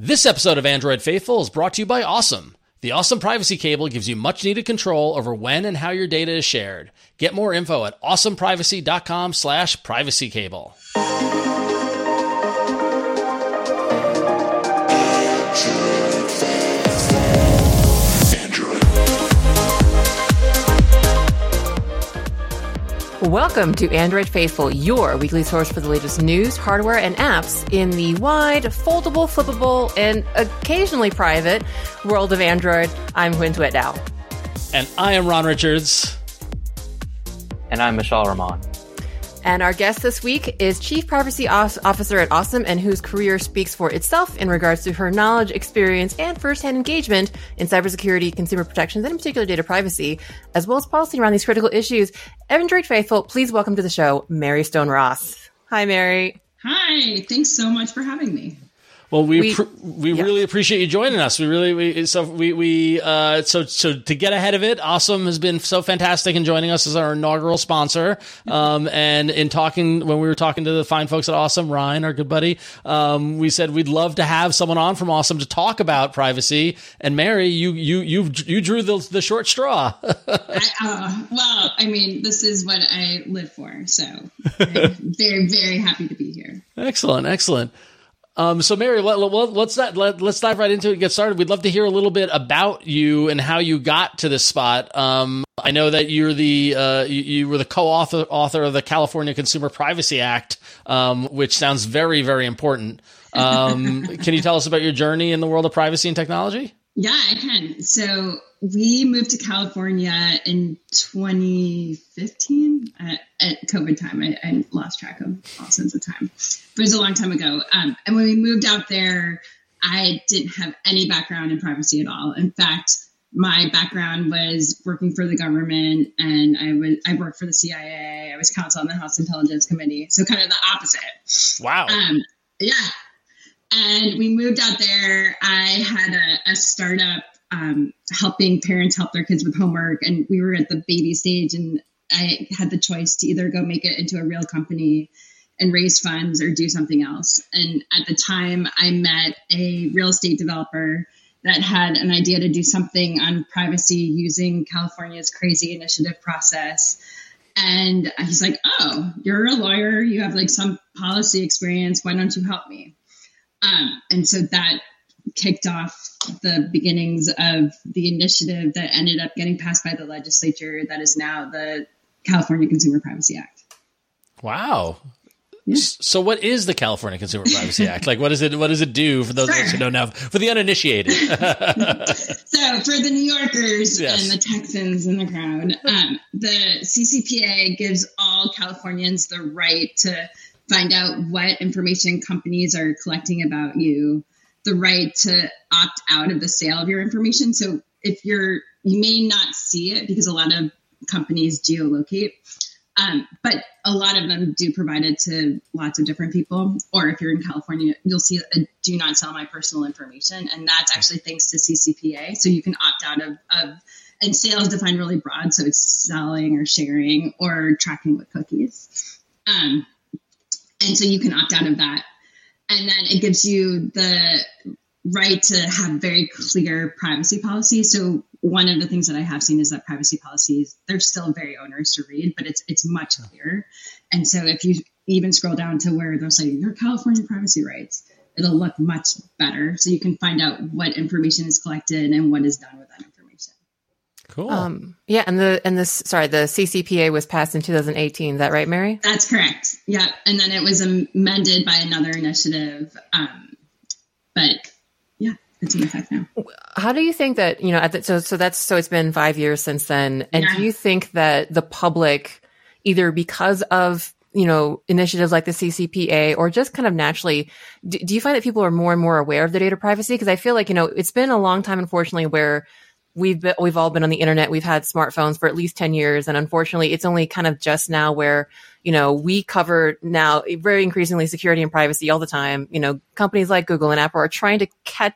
This episode of Android Faithful is brought to you by OSOM. The OSOM Privacy Cable gives you much needed control over when and how your data is shared. Get more info at osomprivacy.com slash privacy cable. Welcome to Android Faithful, your weekly source for the latest news, hardware, and apps in the wide, foldable, flippable, and occasionally private world of Android. I'm Huyen Tue Dao. And I am Ron Richards. And I'm Mishaal Rahman. And our guest this week is Chief Privacy Officer at OSOM and whose career speaks for itself in regards to her knowledge, experience, and firsthand engagement in cybersecurity, consumer protections, and in particular data privacy, as well as policy around these critical issues. Android Faithful, please welcome to the show, Mary Stone Ross. Hi, Mary. Hi, thanks so much for having me. Well, we we, pr- we yeah. really appreciate you joining us. We really we, so we we uh, so so to get ahead of it, OSOM has been so fantastic in joining us as our inaugural sponsor. Um, and in talking when we were talking to the fine folks at OSOM, Ryan, our good buddy, um, we said we'd love to have someone on from OSOM to talk about privacy. And Mary, you you you you drew the the short straw. I, uh, well, I mean, this is what I live for, so I'm very very happy to be here. Excellent, excellent. Um, so Mary, let, us let, let, let's dive right into it and get started. We'd love to hear a little bit about you and how you got to this spot. Um, I know that you're the uh, you, you, were the co-author author of the California Consumer Privacy Act, um, which sounds very very important. Um, can you tell us about your journey in the world of privacy and technology? Yeah, I can. So we moved to California in 2015 at, at COVID time. I, I, lost track of all sense of time, but it was a long time ago. Um, and when we moved out there, I didn't have any background in privacy at all. In fact, my background was working for the government, and I was I worked for the CIA. I was counsel on the House Intelligence Committee, so kind of the opposite. Wow. Um, yeah, and we moved out there. I had a, a startup um, helping parents help their kids with homework, and we were at the baby stage, and I had the choice to either go make it into a real company and raise funds or do something else. And at the time, I met a real estate developer that had an idea to do something on privacy using California's crazy initiative process. And he's like, Oh, you're a lawyer, you have like some policy experience. Why don't you help me? Um, and so that kicked off the beginnings of the initiative that ended up getting passed by the legislature that is now the California Consumer Privacy Act. Wow. So, what is the California Consumer Privacy Act? Like, what does it? What does it do for those Sure. who don't know? For the uninitiated, So for the New Yorkers Yes. and the Texans in the crowd, um, the CCPA gives all Californians the right to find out what information companies are collecting about you, the right to opt out of the sale of your information. So if you're, you may not see it because a lot of companies geolocate. Um, but a lot of them do provide it to lots of different people. Or if you're in California, you'll see a do not sell my personal information. And that's actually thanks to CCPA. So you can opt out of, of and sales defined really broad. So it's selling or sharing or tracking with cookies. Um, and so you can opt out of that. And then it gives you the right to have very clear privacy policies. So one of the things that I have seen is that privacy policies they're still very onerous to read, but it's it's much clearer. And so if you even scroll down to where they'll say your California privacy rights, it'll look much better. So you can find out what information is collected and what is done with that information. Cool. Um, yeah, and the and this sorry, the CCPA was passed in 2018. Is that right, Mary? That's correct. Yeah, and then it was amended by another initiative. Um, but yeah, it's in effect now. How do you think that you know? At the, so so that's so it's been five years since then, and Yeah. do you think that the public, either because of you know initiatives like the CCPA or just kind of naturally, do, do you find that people are more and more aware of the data privacy? Because I feel like you know it's been a long time, unfortunately, where we've been, we've all been on the internet. We've had smartphones for at least 10 years. And unfortunately, it's only kind of just now where, you know, we cover now very increasingly security and privacy all the time. You know, companies like Google and Apple are trying to catch,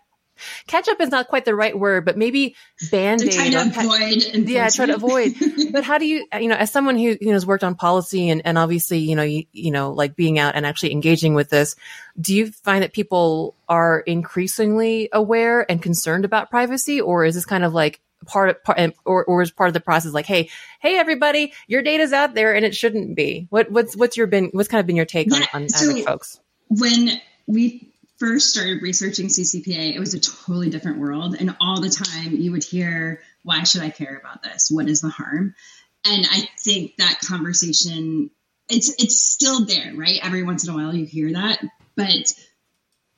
catch up is not quite the right word, but maybe band aid. to avoid Yeah, try to avoid. but how do you, you know, as someone who, you know, has worked on policy and, and obviously, you know, you, you know, like being out and actually engaging with this, do you find that people are increasingly aware and concerned about privacy, or is this kind of like part of, part, or, or is part of the process like, hey, hey, everybody, your data's out there and it shouldn't be? What, what's, what's your been, what's kind of been your take on, Yeah, on so- average folks? when we first started researching CCPA, it was a totally different world. And all the time you would hear, why should I care about this? What is the harm? And I think that conversation, it's it's still there, right? Every once in a while you hear that, but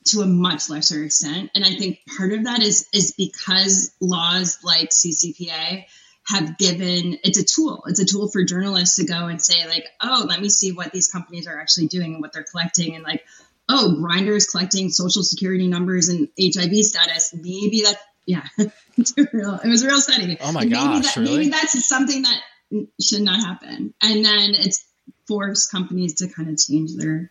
to a much lesser extent. And I think part of that is is because laws like CCPA have given it's a tool. It's a tool for journalists to go and say like, oh, let me see what these companies are actually doing and what they're collecting, and like, oh, Grindr is collecting social security numbers and HIV status. Maybe that, yeah, real. It was a real study. Oh my And maybe gosh, that, really? Maybe that's something that should not happen, and then it's forced companies to kind of change their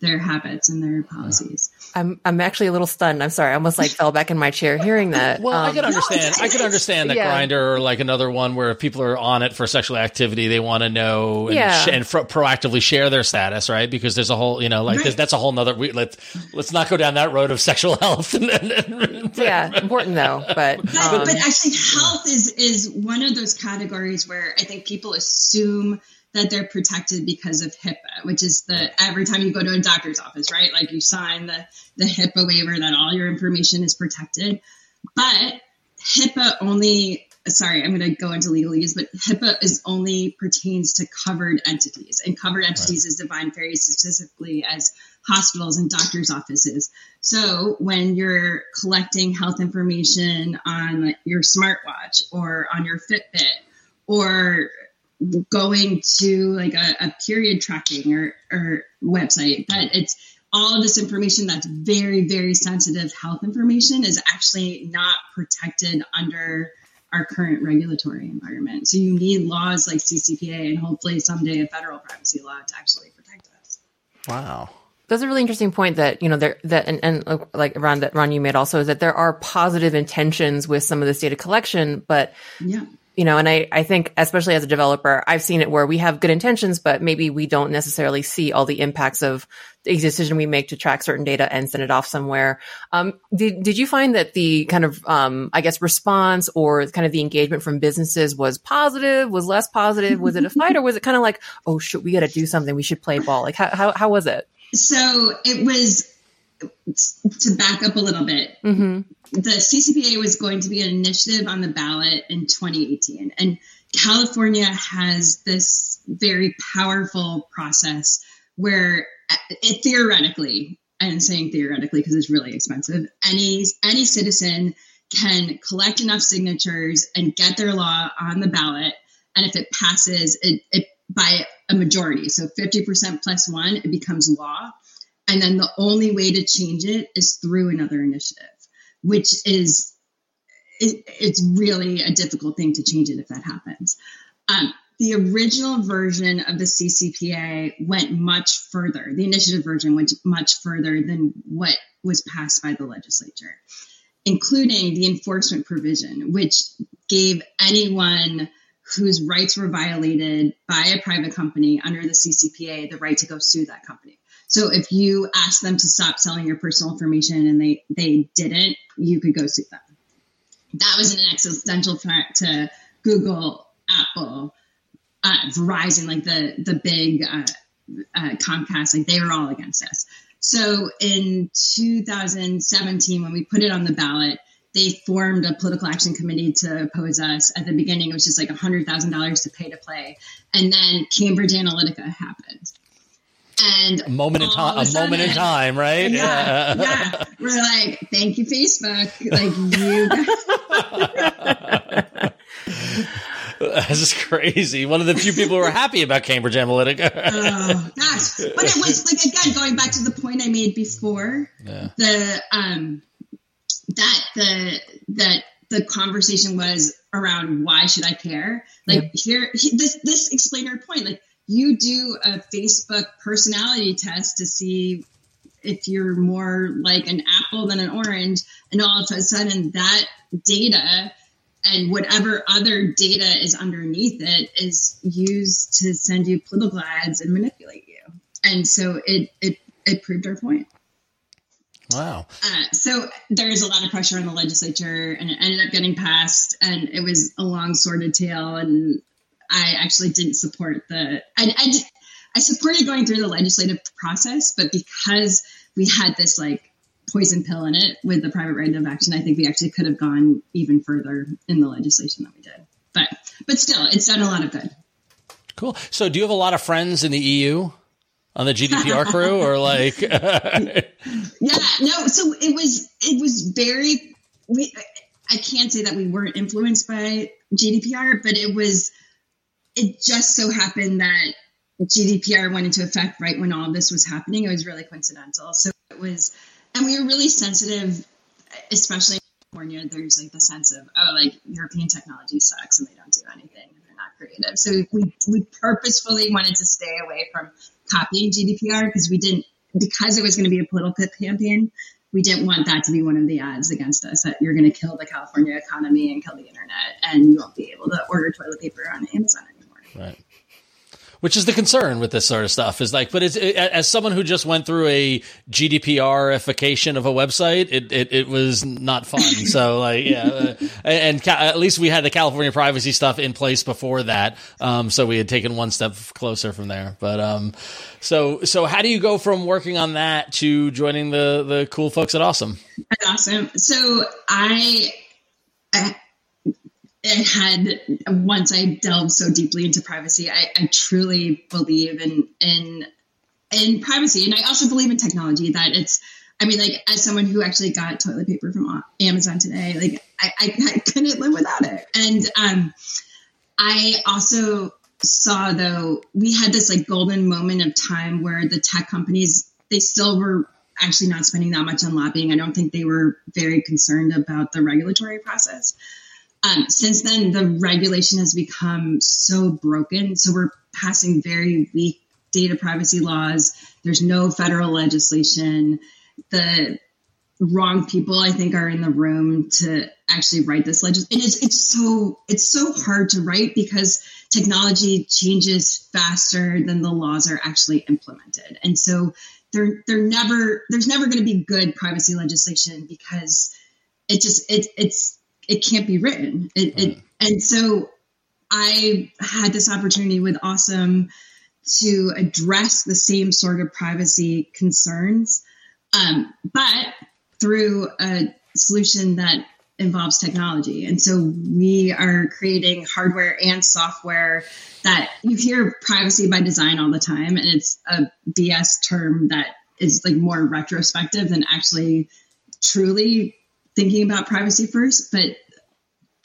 their habits and their policies. I'm, I'm actually a little stunned. I'm sorry. I almost like fell back in my chair hearing that. Well, I Um, could understand. it's- I could understand that Yeah. Grindr or like another one where if people are on it for sexual activity, they want to know and, Yeah. sh- and fro- proactively share their status, right? Because there's a whole, you know, like Right. that's a whole nother. We, let's let's not go down that road of sexual health. and, and- and- yeah, important though, but, But, um, but actually, health is is one of those categories where I think people assume that they're protected because of HIPAA, which is the every time you go to a doctor's office, right? Like you sign the the HIPAA waiver that all your information is protected, but HIPAA only. Sorry, I'm going to go into legalese, but HIPAA is only pertains to covered entities, and covered entities is defined very specifically as hospitals and doctors' offices. So when you're collecting health information on like, your smartwatch or on your Fitbit or going to like a, a period tracking or, or website, but it's all of this information that's very, very sensitive health information is actually not protected under our current regulatory environment. So you need laws like CCPA and hopefully someday a federal privacy law to actually protect us. wow. That's a really interesting point that, you know, there, that, and, and like Ron, that Ron, you made also is that there are positive intentions with some of this data collection, but, Yeah. You know, and I, I think, especially as a developer, I've seen it where we have good intentions, but maybe we don't necessarily see all the impacts of the decision we make to track certain data and send it off somewhere. Um, did, did you find that the kind of, um, I guess response or kind of the engagement from businesses was positive, was less positive? Was it a fight or was it kind of like, oh, shoot, we got to do something. We should play ball. Like, how, how, how was it? So it was to back up a little bit. Mm-hmm. The CCPA was going to be an initiative on the ballot in 2018, and California has this very powerful process where it, theoretically, I'm saying theoretically because it's really expensive. Any any citizen can collect enough signatures and get their law on the ballot, and if it passes, it, it by a majority, so 50% plus one, it becomes law. And then the only way to change it is through another initiative, which is it, it's really a difficult thing to change it if that happens. Um, the original version of the CCPA went much further. The initiative version went much further than what was passed by the legislature, including the enforcement provision, which gave anyone whose rights were violated by a private company under the CCPA the right to go sue that company. So if you asked them to stop selling your personal information and they they didn't, you could go sue them. That was an existential threat to Google, Apple, uh, Verizon, like the the big uh, uh, Comcast, like they were all against us. So in 2017, when we put it on the ballot, they formed a political action committee to oppose us. At the beginning, it was just like $100,000 to pay to play. And then Cambridge Analytica happened. And a moment in time, a, moment in time, right? Yeah, yeah. We're like, thank you, Facebook. Like you. This is crazy. One of the few people who are happy about Cambridge Analytica. oh gosh, but it was like again going back to the point I made before. Yeah. The um that the that the conversation was around why should I care? Like yeah. here, this this explained our point. Like you do a Facebook personality test to see if you're more like an apple than an orange, and all of a sudden that data and whatever other data is underneath it is used to send you political ads and manipulate you. And so it it it proved our point. Wow. Uh, so there's a lot of pressure on the legislature, and it ended up getting passed, and it was a long sordid tale. And I actually didn't support the. I, I, I supported going through the legislative process, but because we had this like poison pill in it with the private right of action, I think we actually could have gone even further in the legislation than we did. But but still, it's done a lot of good. Cool. So, do you have a lot of friends in the EU? on the GDPR crew or like Yeah, no, so it was it was very we I can't say that we weren't influenced by GDPR, but it was it just so happened that GDPR went into effect right when all this was happening. It was really coincidental. So it was and we were really sensitive, especially in California, there's like the sense of, oh, like European technology sucks and they don't do anything and they're not creative. So we we purposefully wanted to stay away from copying GDPR because we didn't because it was going to be a political campaign. We didn't want that to be one of the ads against us that you're going to kill the California economy and kill the internet, and you won't be able to order toilet paper on Amazon anymore. Right. Which is the concern with this sort of stuff is like but it's it, as someone who just went through a gdprification of a website it, it, it was not fun. So like yeah uh, and ca- at least we had the california privacy stuff in place before that. Um, so we had taken one step closer from there. But um, so so how do you go from working on that to joining the the cool folks at OSOM? At OSOM. So i, I had once I delved so deeply into privacy, I, I truly believe in in in privacy, and I also believe in technology. That it's, I mean, like as someone who actually got toilet paper from Amazon today, like I, I, I couldn't live without it. And um, I also saw though we had this like golden moment of time where the tech companies they still were actually not spending that much on lobbying. I don't think they were very concerned about the regulatory process. Um, since then, the regulation has become so broken. So we're passing very weak data privacy laws. There's no federal legislation. The wrong people, I think, are in the room to actually write this legislation. And it's, it's so it's so hard to write because technology changes faster than the laws are actually implemented. And so they're they're never there's never going to be good privacy legislation because it just it, it's it can't be written. It, it, and so I had this opportunity with OSOM to address the same sort of privacy concerns, um, but through a solution that involves technology. And so we are creating hardware and software that you hear privacy by design all the time. And it's a BS term that is like more retrospective than actually truly thinking about privacy first. But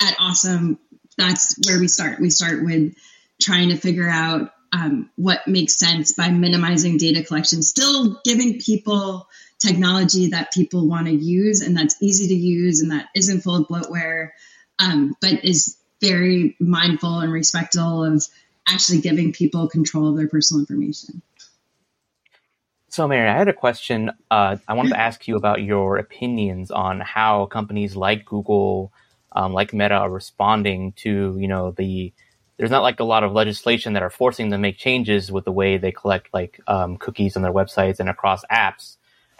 at OSOM, that's where we start. We start with trying to figure out um, what makes sense by minimizing data collection, still giving people technology that people want to use and that's easy to use and that isn't full of bloatware, um, but is very mindful and respectful of actually giving people control of their personal information. So, Mary, I had a question. Uh, I wanted to ask you about your opinions on how companies like Google, um, like Meta, are responding to you know the there's not like a lot of legislation that are forcing them to make changes with the way they collect like um, cookies on their websites and across apps.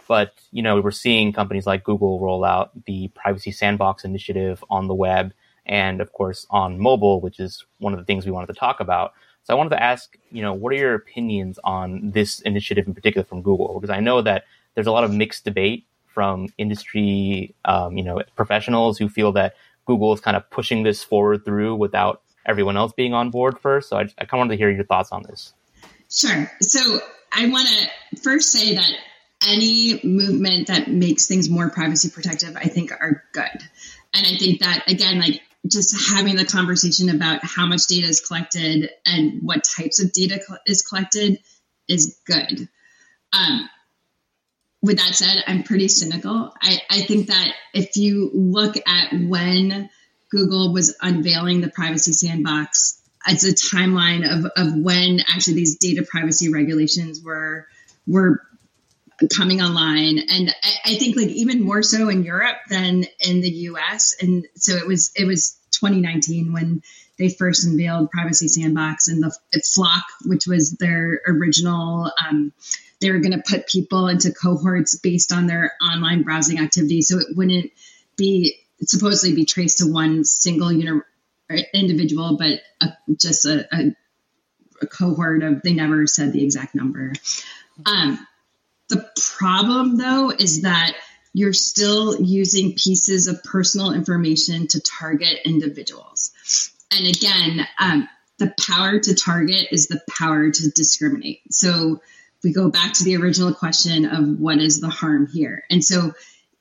But you know, we're seeing companies like Google roll out the Privacy Sandbox initiative on the web, and of course on mobile, which is one of the things we wanted to talk about. So I wanted to ask, you know, what are your opinions on this initiative in particular from Google? Because I know that there's a lot of mixed debate from industry, um, you know, professionals who feel that Google is kind of pushing this forward through without everyone else being on board first. So I, I kind of wanted to hear your thoughts on this. Sure. So I want to first say that any movement that makes things more privacy protective, I think, are good. And I think that, again, like just having the conversation about how much data is collected and what types of data is collected is good. Um, with that said, I'm pretty cynical. I, I think that if you look at when Google was unveiling the privacy sandbox, it's a timeline of, of when actually these data privacy regulations were were coming online. And I, I, think like even more so in europe than in the us and so it was it was 2019 when they first unveiled privacy sandbox and the FLoC which was their original um, they were going to put people into cohorts based on their online browsing activity. So it wouldn't be supposedly be traced to one single uni- individual but a, just a, a, a cohort of they never said the exact number. Um, the problem, though, is that you're still using pieces of personal information to target individuals. And again, um, the power to target is the power to discriminate. So we go back to the original question of what is the harm here. And so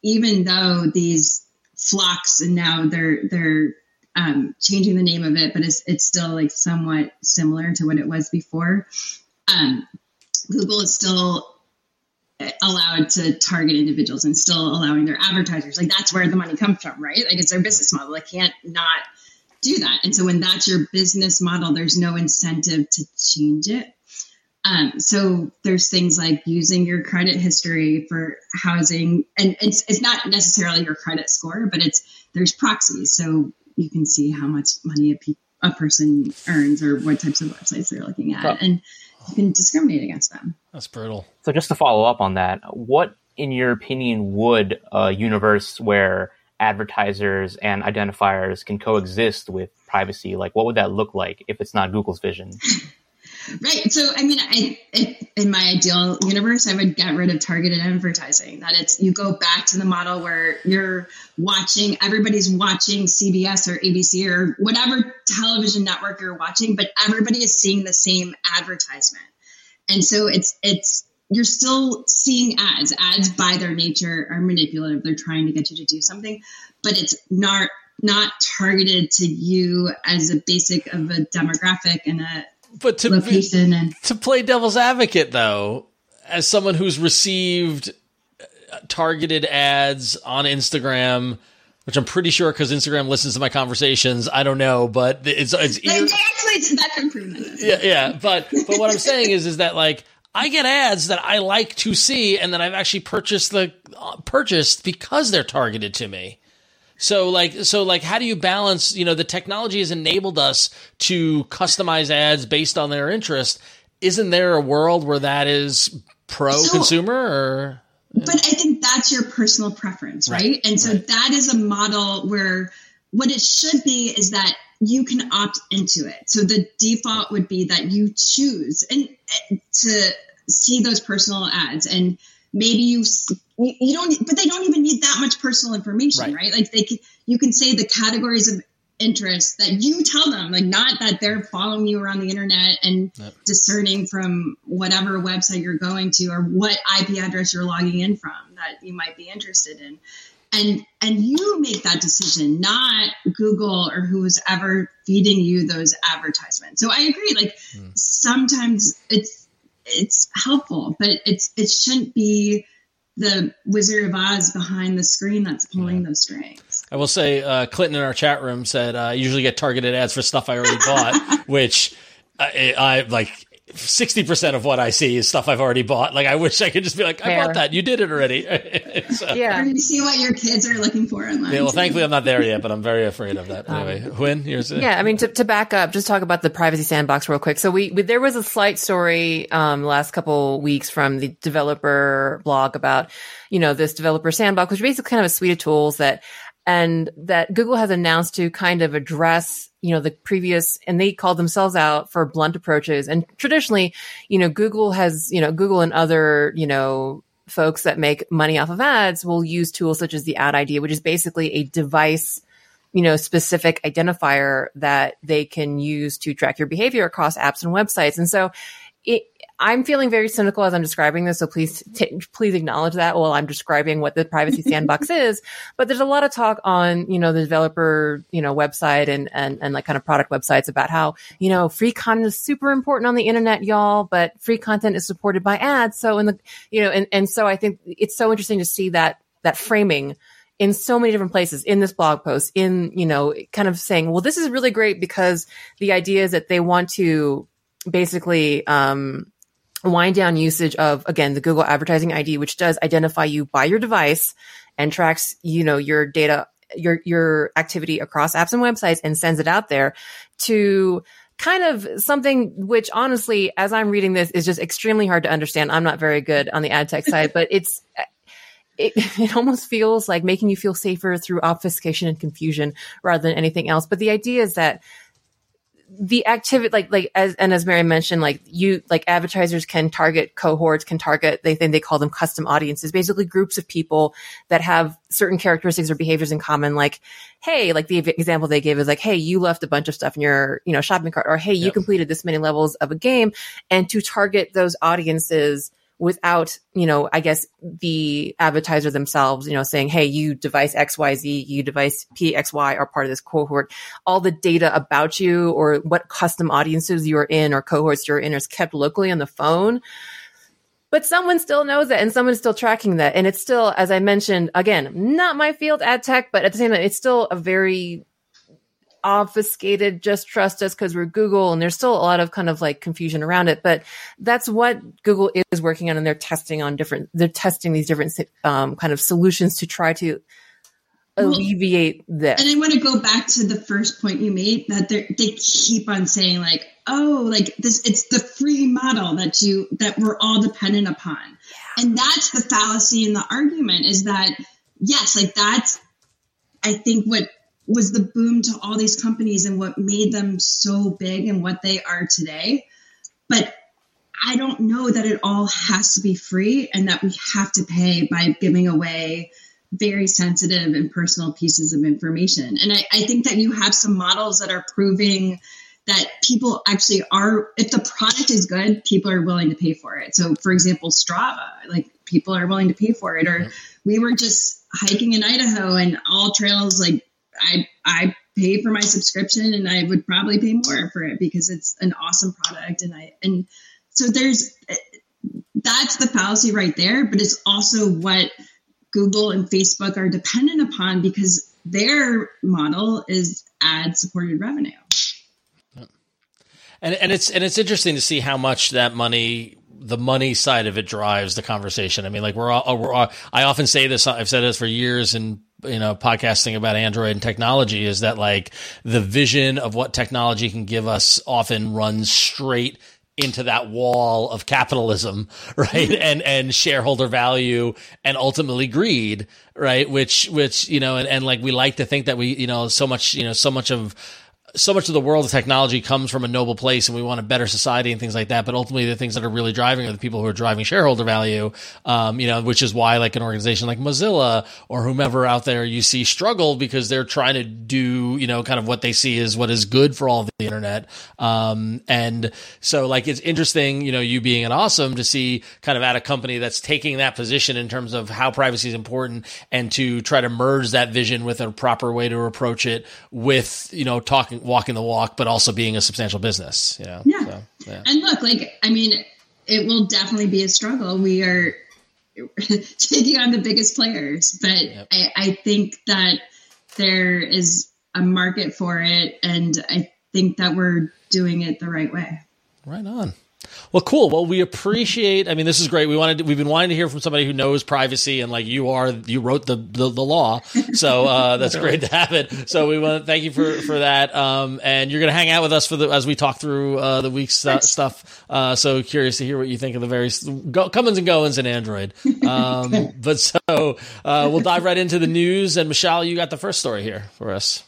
even though these FLoCs and now they're they're um, changing the name of it, but it's it's still like somewhat similar to what it was before. Um, Google is still allowed to target individuals and still allowing their advertisers. Like that's where the money comes from, right? Like it's their business model. They can't not do that. And so when that's your business model, there's no incentive to change it. Um, so there's things like using your credit history for housing, and it's it's not necessarily your credit score, but it's there's proxies, so you can see how much money a, pe- a person earns or what types of websites they're looking at, and you can discriminate against them. That's brutal. So just to follow up on that, what in your opinion would a universe where advertisers and identifiers can coexist with privacy like what would that look like if it's not Google's vision? Right. So, I mean, I, it, in my ideal universe, I would get rid of targeted advertising. That it's you go back to the model where you're watching, everybody's watching CBS or ABC or whatever television network you're watching, but everybody is seeing the same advertisement. And so it's it's you're still seeing ads. Ads by their nature are manipulative. They're trying to get you to do something, but it's not not targeted to you as a basic of a demographic and a but to location be, and to play devil's advocate though, as someone who's received uh, targeted ads on Instagram, which I'm pretty sure because Instagram listens to my conversations. I don't know, but it's it's they, actually that's improvement. Yeah, yeah, but but what I'm saying is is that like I get ads that I like to see, and that I've actually purchased the uh, purchased because they're targeted to me. So like so like how do you balance, you know, the technology has enabled us to customize ads based on their interest. Isn't there a world where that is pro consumer or But I think that's your personal preference, right? right. And so right. that is a model where what it should be is that you can opt into it. So the default would be that you choose and eh, to see those personal ads and maybe you you don't but they don't even need that much personal information right, right? like they can, you can say the categories of interest that you tell them like not that they're following you around the internet and yep. discerning from whatever website you're going to or what ip address you're logging in from that you might be interested in and and you make that decision not google or who's ever feeding you those advertisements so i agree like mm. sometimes it's it's helpful but it's it shouldn't be the Wizard of Oz behind the screen that's pulling yeah. those strings. I will say, uh, Clinton in our chat room said, uh, I usually get targeted ads for stuff I already bought, which I, I, like sixty percent of what I see is stuff I've already bought. Like I wish I could just be like, I Fair. bought that. You did it already. so, yeah. Or you see what your kids are looking for online. Yeah, well, thankfully I'm not there yet, but I'm very afraid of that. Um, anyway, Huyen, yours. Yeah, I mean to, to back up, just talk about the privacy sandbox real quick. So we, we there was a slight story um last couple weeks from the developer blog about you know this developer sandbox, which is basically kind of a suite of tools that and that Google has announced to kind of address, you know, the previous, and they called themselves out for blunt approaches. And traditionally, you know, Google has, you know, Google and other, you know, folks that make money off of ads will use tools such as the ad ID, which is basically a device, you know, specific identifier that they can use to track your behavior across apps and websites. And so I'm feeling very cynical as I'm describing this, so please t- please acknowledge that while I'm describing what the privacy sandbox is. But there's a lot of talk on you know the developer you know website and and and like kind of product websites about how you know free content is super important on the internet, y'all, but free content is supported by ads. So in the you know and and so I think it's so interesting to see that that framing in so many different places in this blog post in you know kind of saying well this is really great because the idea is that they want to basically um, wind down usage of again the Google advertising ID, which does identify you by your device and tracks you know your data your your activity across apps and websites and sends it out there to kind of something which honestly as i'm reading this is just extremely hard to understand. I'm not very good on the ad tech side but it's it, it almost feels like making you feel safer through obfuscation and confusion rather than anything else. But the idea is that the activity like like as and as mary mentioned like you like advertisers can target cohorts can target they think they call them custom audiences basically groups of people that have certain characteristics or behaviors in common like hey like the example they gave is like hey you left a bunch of stuff in your you know shopping cart or hey you yep. completed this many levels of a game and to target those audiences without, you know, I guess the advertiser themselves, you know, saying, Hey, you device XYZ, you device PXY are part of this cohort. All the data about you or what custom audiences you're in or cohorts you're in is kept locally on the phone. But someone still knows that and someone's still tracking that. And it's still, as I mentioned, again, not my field ad tech, but at the same time, it's still a very obfuscated just trust us because we're google and there's still a lot of kind of like confusion around it but that's what google is working on and they're testing on different they're testing these different um, kind of solutions to try to alleviate well, this and i want to go back to the first point you made that they keep on saying like oh like this it's the free model that you that we're all dependent upon yeah. and that's the fallacy in the argument is that yes like that's i think what was the boom to all these companies and what made them so big and what they are today. But I don't know that it all has to be free and that we have to pay by giving away very sensitive and personal pieces of information. And I, I think that you have some models that are proving that people actually are, if the product is good, people are willing to pay for it. So, for example, Strava, like people are willing to pay for it. Or mm-hmm. we were just hiking in Idaho and AllTrails like I I pay for my subscription and I would probably pay more for it because it's an awesome product and I and so there's that's the fallacy right there, but it's also what Google and Facebook are dependent upon because their model is ad supported revenue. And and it's and it's interesting to see how much that money the money side of it drives the conversation. I mean, like we're all, oh, we're all, I often say this, I've said this for years and you know, podcasting about Android and technology is that like the vision of what technology can give us often runs straight into that wall of capitalism, right? Mm-hmm. and, and shareholder value and ultimately greed, right? Which, which, you know, and, and like we like to think that we, you know, so much, you know, so much of, so much of the world of technology comes from a noble place and we want a better society and things like that. But ultimately, the things that are really driving are the people who are driving shareholder value, um, you know, which is why like an organization like Mozilla or whomever out there you see struggle because they're trying to do, you know, kind of what they see is what is good for all of the internet. Um, and so like it's interesting, you know, you being an OSOM to see kind of at a company that's taking that position in terms of how privacy is important and to try to merge that vision with a proper way to approach it with, you know, talking walking the walk, but also being a substantial business. You know? Yeah. So, yeah. And look, like, I mean, it will definitely be a struggle. We are taking on the biggest players, but yep. I, I think that there is a market for it. And I think that we're doing it the right way. Right on. Well, cool. Well, we appreciate. I mean, this is great. We wanted. We've been wanting to hear from somebody who knows privacy, and like you are, you wrote the the, the law, so uh, that's great to have it. So we want to thank you for for that. Um, and you're going to hang out with us for the as we talk through uh, the week's uh, stuff. Uh, so curious to hear what you think of the various go- comings and goings in Android. Um, but so uh, we'll dive right into the news. And Mishaal, you got the first story here for us.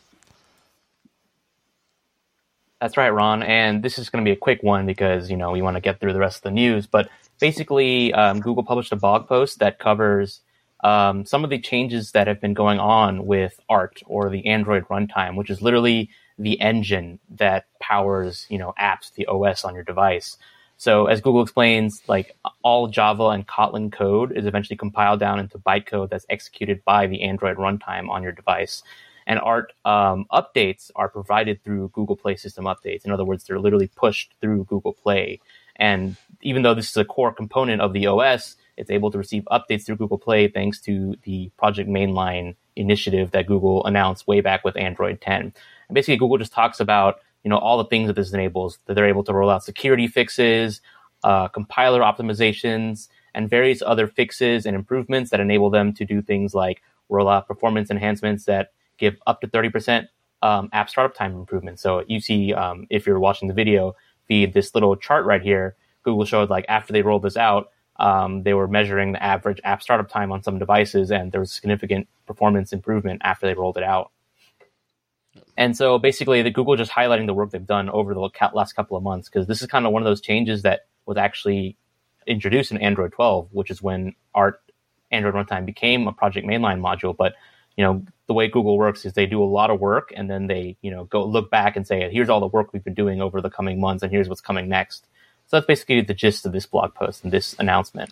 That's right, Ron. And this is going to be a quick one because you know we want to get through the rest of the news. But basically, um, Google published a blog post that covers um, some of the changes that have been going on with ART or the Android runtime, which is literally the engine that powers you know apps, the OS on your device. So as Google explains, like all Java and Kotlin code is eventually compiled down into bytecode that's executed by the Android runtime on your device. And ART um, updates are provided through Google Play system updates. In other words, they're literally pushed through Google Play. And even though this is a core component of the OS, it's able to receive updates through Google Play thanks to the Project Mainline initiative that Google announced way back with Android 10. And basically, Google just talks about you know all the things that this enables. That they're able to roll out security fixes, uh, compiler optimizations, and various other fixes and improvements that enable them to do things like roll out performance enhancements that give up to 30% um, app startup time improvement. So you see, um, if you're watching the video feed, this little chart right here, Google showed like after they rolled this out, um, they were measuring the average app startup time on some devices, and there was significant performance improvement after they rolled it out. And so basically, the Google just highlighting the work they've done over the last couple of months, because this is kind of one of those changes that was actually introduced in Android 12, which is when ART Android Runtime became a Project Mainline module. But you know, the way Google works is they do a lot of work and then they, you know, go look back and say, here's all the work we've been doing over the coming months and here's what's coming next. So that's basically the gist of this blog post and this announcement.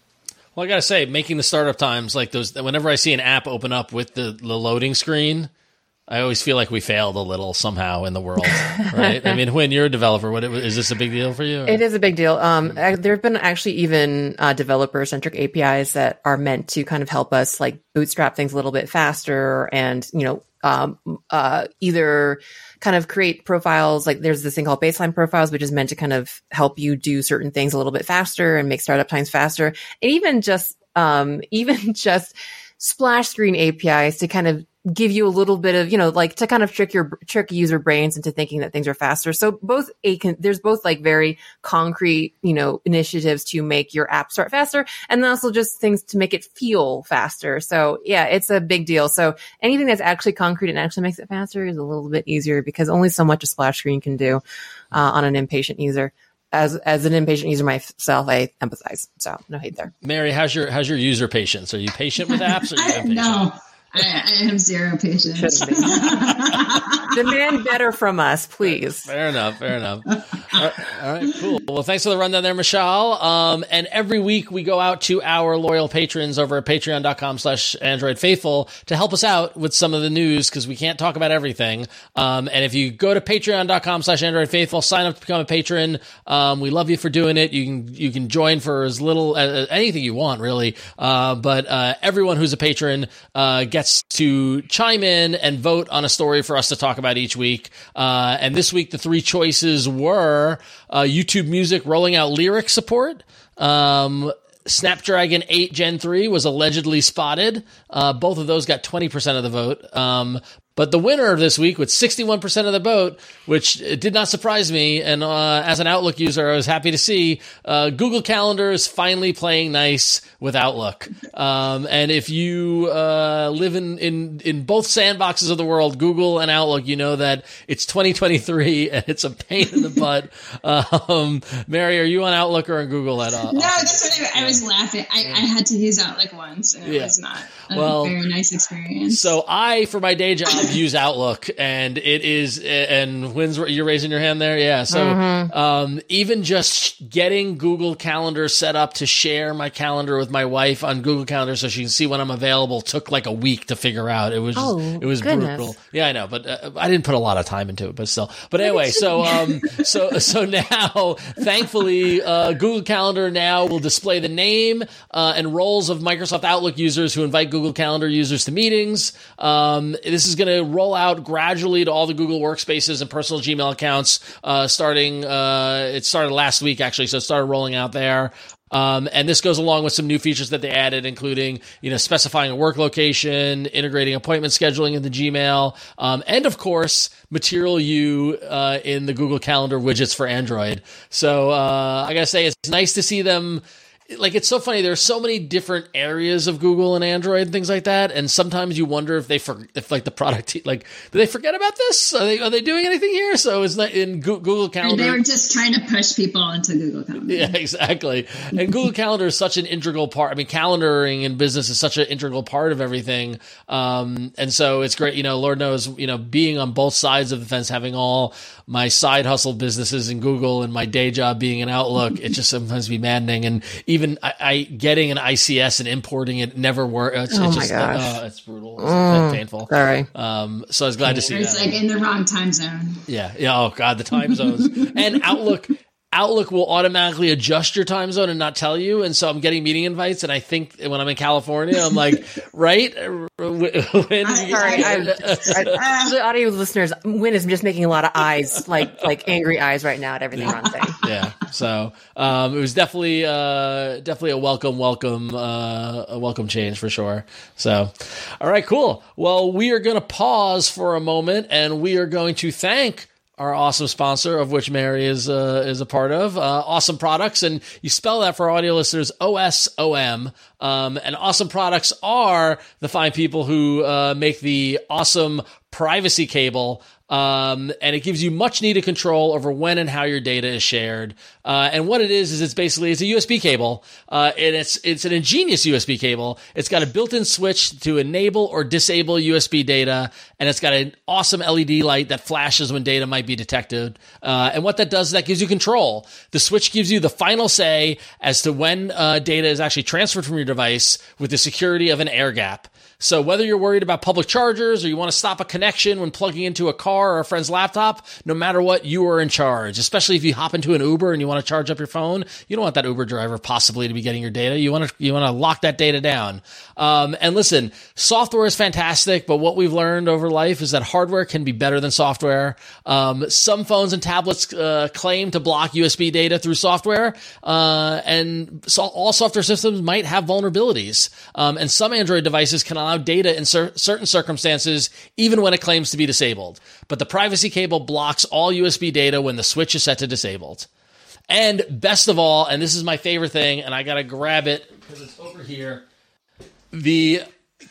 Well, I got to say, making the startup times like those, whenever I see an app open up with the, the loading screen, I always feel like we failed a little somehow in the world, right? I mean, when you're a developer, what is this a big deal for you? Or? It is a big deal. Um, there have been actually even uh, developer centric APIs that are meant to kind of help us like bootstrap things a little bit faster, and you know, um, uh, either kind of create profiles. Like there's this thing called baseline profiles, which is meant to kind of help you do certain things a little bit faster and make startup times faster, and even just um, even just splash screen APIs to kind of give you a little bit of, you know, like to kind of trick your, trick user brains into thinking that things are faster. So both a, there's both like very concrete, you know, initiatives to make your app start faster and then also just things to make it feel faster. So yeah, it's a big deal. So anything that's actually concrete and actually makes it faster is a little bit easier because only so much a splash screen can do, uh, on an impatient user as as an impatient user myself, I empathize. So no hate there. Mary, how's your how's your user patience? Are you patient with apps? Or I, no, I, I have zero patience. Demand better from us, please. Fair enough. Fair enough. All right, cool. Well, thanks for the rundown there, Mishaal. Um, and every week we go out to our loyal patrons over at patreon.com slash Android Faithful to help us out with some of the news because we can't talk about everything. Um, and if you go to patreon.com slash Android Faithful, sign up to become a patron. Um, we love you for doing it. You can, you can join for as little, uh, anything you want, really. Uh, but, uh, everyone who's a patron, uh, gets to chime in and vote on a story for us to talk about each week. Uh, and this week, the three choices were uh, YouTube Music rolling out lyric support. Um, Snapdragon 8 Gen 3 was allegedly spotted. Uh, both of those got 20% of the vote. Um, But the winner of this week with 61% of the vote, which did not surprise me. And uh, as an Outlook user, I was happy to see uh, Google Calendar is finally playing nice with Outlook. Um, and if you uh, live in, in, in both sandboxes of the world, Google and Outlook, you know that it's 2023 and it's a pain in the butt. Um, Mary, are you on Outlook or on Google at all? No, that's what I, I was laughing. I, I, had to use Outlook once and it yeah. was not a well, very nice experience. So I, for my day job, use Outlook, and it is. And when's you're raising your hand there? Yeah. So mm-hmm. um, even just getting Google Calendar set up to share my calendar with my wife on Google Calendar, so she can see when I'm available, took like a week to figure out. It was oh, it was goodness. brutal. Yeah, I know, but uh, I didn't put a lot of time into it, but still. But anyway, so um, so so now, thankfully, uh, Google Calendar now will display the name uh, and roles of Microsoft Outlook users who invite Google Calendar users to meetings. Um, this is going to roll out gradually to all the Google workspaces and personal Gmail accounts, uh, starting, uh, it started last week actually, so it started rolling out there. Um, and this goes along with some new features that they added, including you know specifying a work location, integrating appointment scheduling into Gmail, um, and of course Material You uh, in the Google Calendar widgets for Android. So uh, I gotta say, it's nice to see them like it's so funny. There's so many different areas of Google and Android and things like that, and sometimes you wonder if they for, if like the product like do they forget about this? Are they are they doing anything here? So it's not in Google Calendar. they were just trying to push people into Google Calendar. Yeah, exactly. And Google Calendar is such an integral part. I mean, calendaring in business is such an integral part of everything. Um, and so it's great. You know, Lord knows, you know, being on both sides of the fence, having all my side hustle businesses in Google and my day job being in Outlook, it just sometimes be maddening. And even I, I getting an ICS and importing it never works. It's, oh it's my just, gosh, uh, it's brutal. It's mm, painful. Sorry. Um, so I was glad to see it's that. like in the wrong time zone. Yeah. Yeah. Oh God, the time zones and Outlook. Outlook will automatically adjust your time zone and not tell you. And so I'm getting meeting invites, and I think when I'm in California, I'm like, right? When, sorry, I'm, actually, audio listeners, Huyen is just making a lot of eyes, like like angry eyes right now at everything Ron saying. Yeah. So um, it was definitely uh, definitely a welcome, welcome, uh, a welcome change for sure. So, all right, cool. Well, we are going to pause for a moment, and we are going to thank our awesome sponsor, of which Mary is uh, is a part of. Uh, OSOM products, and you spell that for audio listeners: O S O M. Um, and OSOM products are the fine people who uh, make the OSOM privacy cable um, and it gives you much needed control over when and how your data is shared. Uh, and what it is is it's basically it's a USB cable, uh, and it's it's an ingenious USB cable. It's got a built-in switch to enable or disable USB data, and it's got an awesome LED light that flashes when data might be detected. Uh, and what that does is that gives you control. The switch gives you the final say as to when uh, data is actually transferred from your device with the security of an air gap. So whether you're worried about public chargers or you want to stop a connection when plugging into a car or a friend's laptop, no matter what, you are in charge. Especially if you hop into an Uber and you want to charge up your phone, you don't want that Uber driver possibly to be getting your data. You want to you want to lock that data down. Um, and listen, software is fantastic, but what we've learned over life is that hardware can be better than software. Um, some phones and tablets uh, claim to block USB data through software, uh, and so all software systems might have vulnerabilities. Um, and some Android devices can allow data in cer- certain circumstances, even when it claims to be disabled. But the privacy cable blocks all USB data when the switch is set to disabled. And best of all, and this is my favorite thing, and I gotta grab it because it's over here the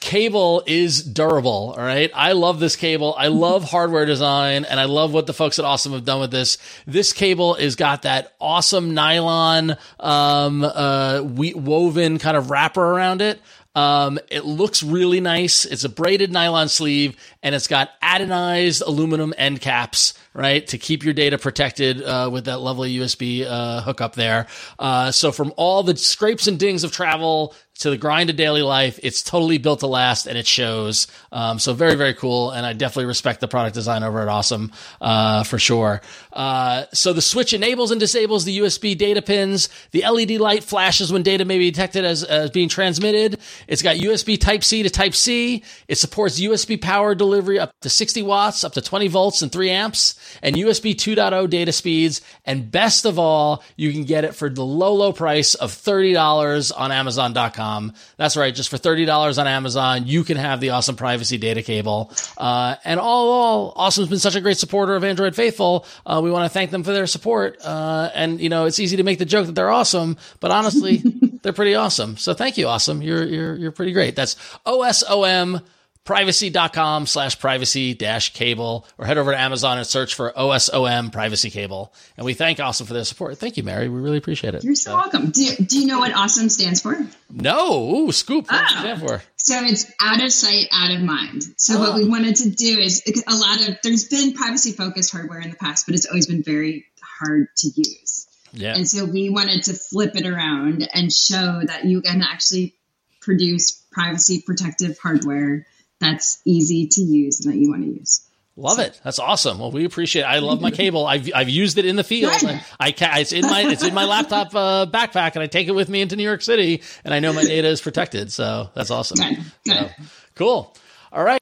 cable is durable. All right. I love this cable. I love hardware design and I love what the folks at OSOM have done with this. This cable is got that awesome nylon, um, uh, woven kind of wrapper around it. Um, it looks really nice. It's a braided nylon sleeve and it's got anodized aluminum end caps, right, to keep your data protected uh, with that lovely USB uh, hookup there. Uh, so from all the scrapes and dings of travel to the grind of daily life. It's totally built to last and it shows. Um, so very, very cool. And I definitely respect the product design over at OSOM, uh, for sure. Uh, so the switch enables and disables the USB data pins. The LED light flashes when data may be detected as, as being transmitted. It's got USB Type C to Type C. It supports USB power delivery up to 60 watts, up to 20 volts and 3 amps, and USB 2.0 data speeds. And best of all, you can get it for the low, low price of $30 on Amazon.com. That's right, just for $30 on Amazon, you can have the awesome privacy data cable. Uh, and all, all, OSOM's been such a great supporter of Android Faithful. Uh, we want to thank them for their support. Uh, and, you know, it's easy to make the joke that they're awesome, but honestly, they're pretty awesome. So thank you, awesome. You're you're you're pretty great. That's OSOM privacy.com slash privacy dash cable or head over to Amazon and search for OSOM privacy cable. And we thank OSOM for their support. Thank you, Mary. We really appreciate it. You're so, so. welcome. Do you, do you know what OSOM stands for? No. Ooh, scoop. What oh. stand for? So it's out of sight, out of mind. So oh. what we oh. wanted to do is a lot of, there's been privacy focused hardware in the past, but it's always been very hard to use. Yeah. And so we wanted to flip it around and show that you can actually produce privacy protective hardware that's easy to use and that you want to use. Love it. That's awesome. Well, we appreciate it. I love my cable. I've, I've used it in the field. I can, it's in my, it's in my laptop uh, backpack and I take it with me into New York City and I know my data is protected. So that's awesome. Good. Good. So, cool. All right.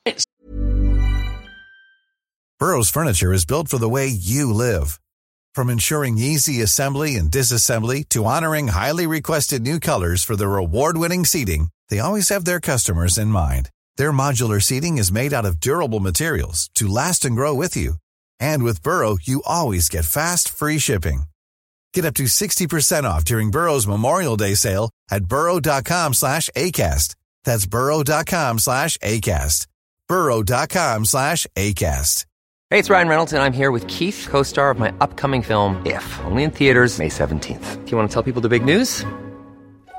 Burrow's furniture is built for the way you live. From ensuring easy assembly and disassembly to honoring highly requested new colors for their award-winning seating, they always have their customers in mind. Their modular seating is made out of durable materials to last and grow with you. And with Burrow, you always get fast, free shipping. Get up to 60% off during Burrow's Memorial Day sale at burrow.com slash ACAST. That's burrow.com slash ACAST. burrow.com slash ACAST. Hey, it's Ryan Reynolds, and I'm here with Keith, co-star of my upcoming film, If, only in theaters May 17th. Do you want to tell people the big news?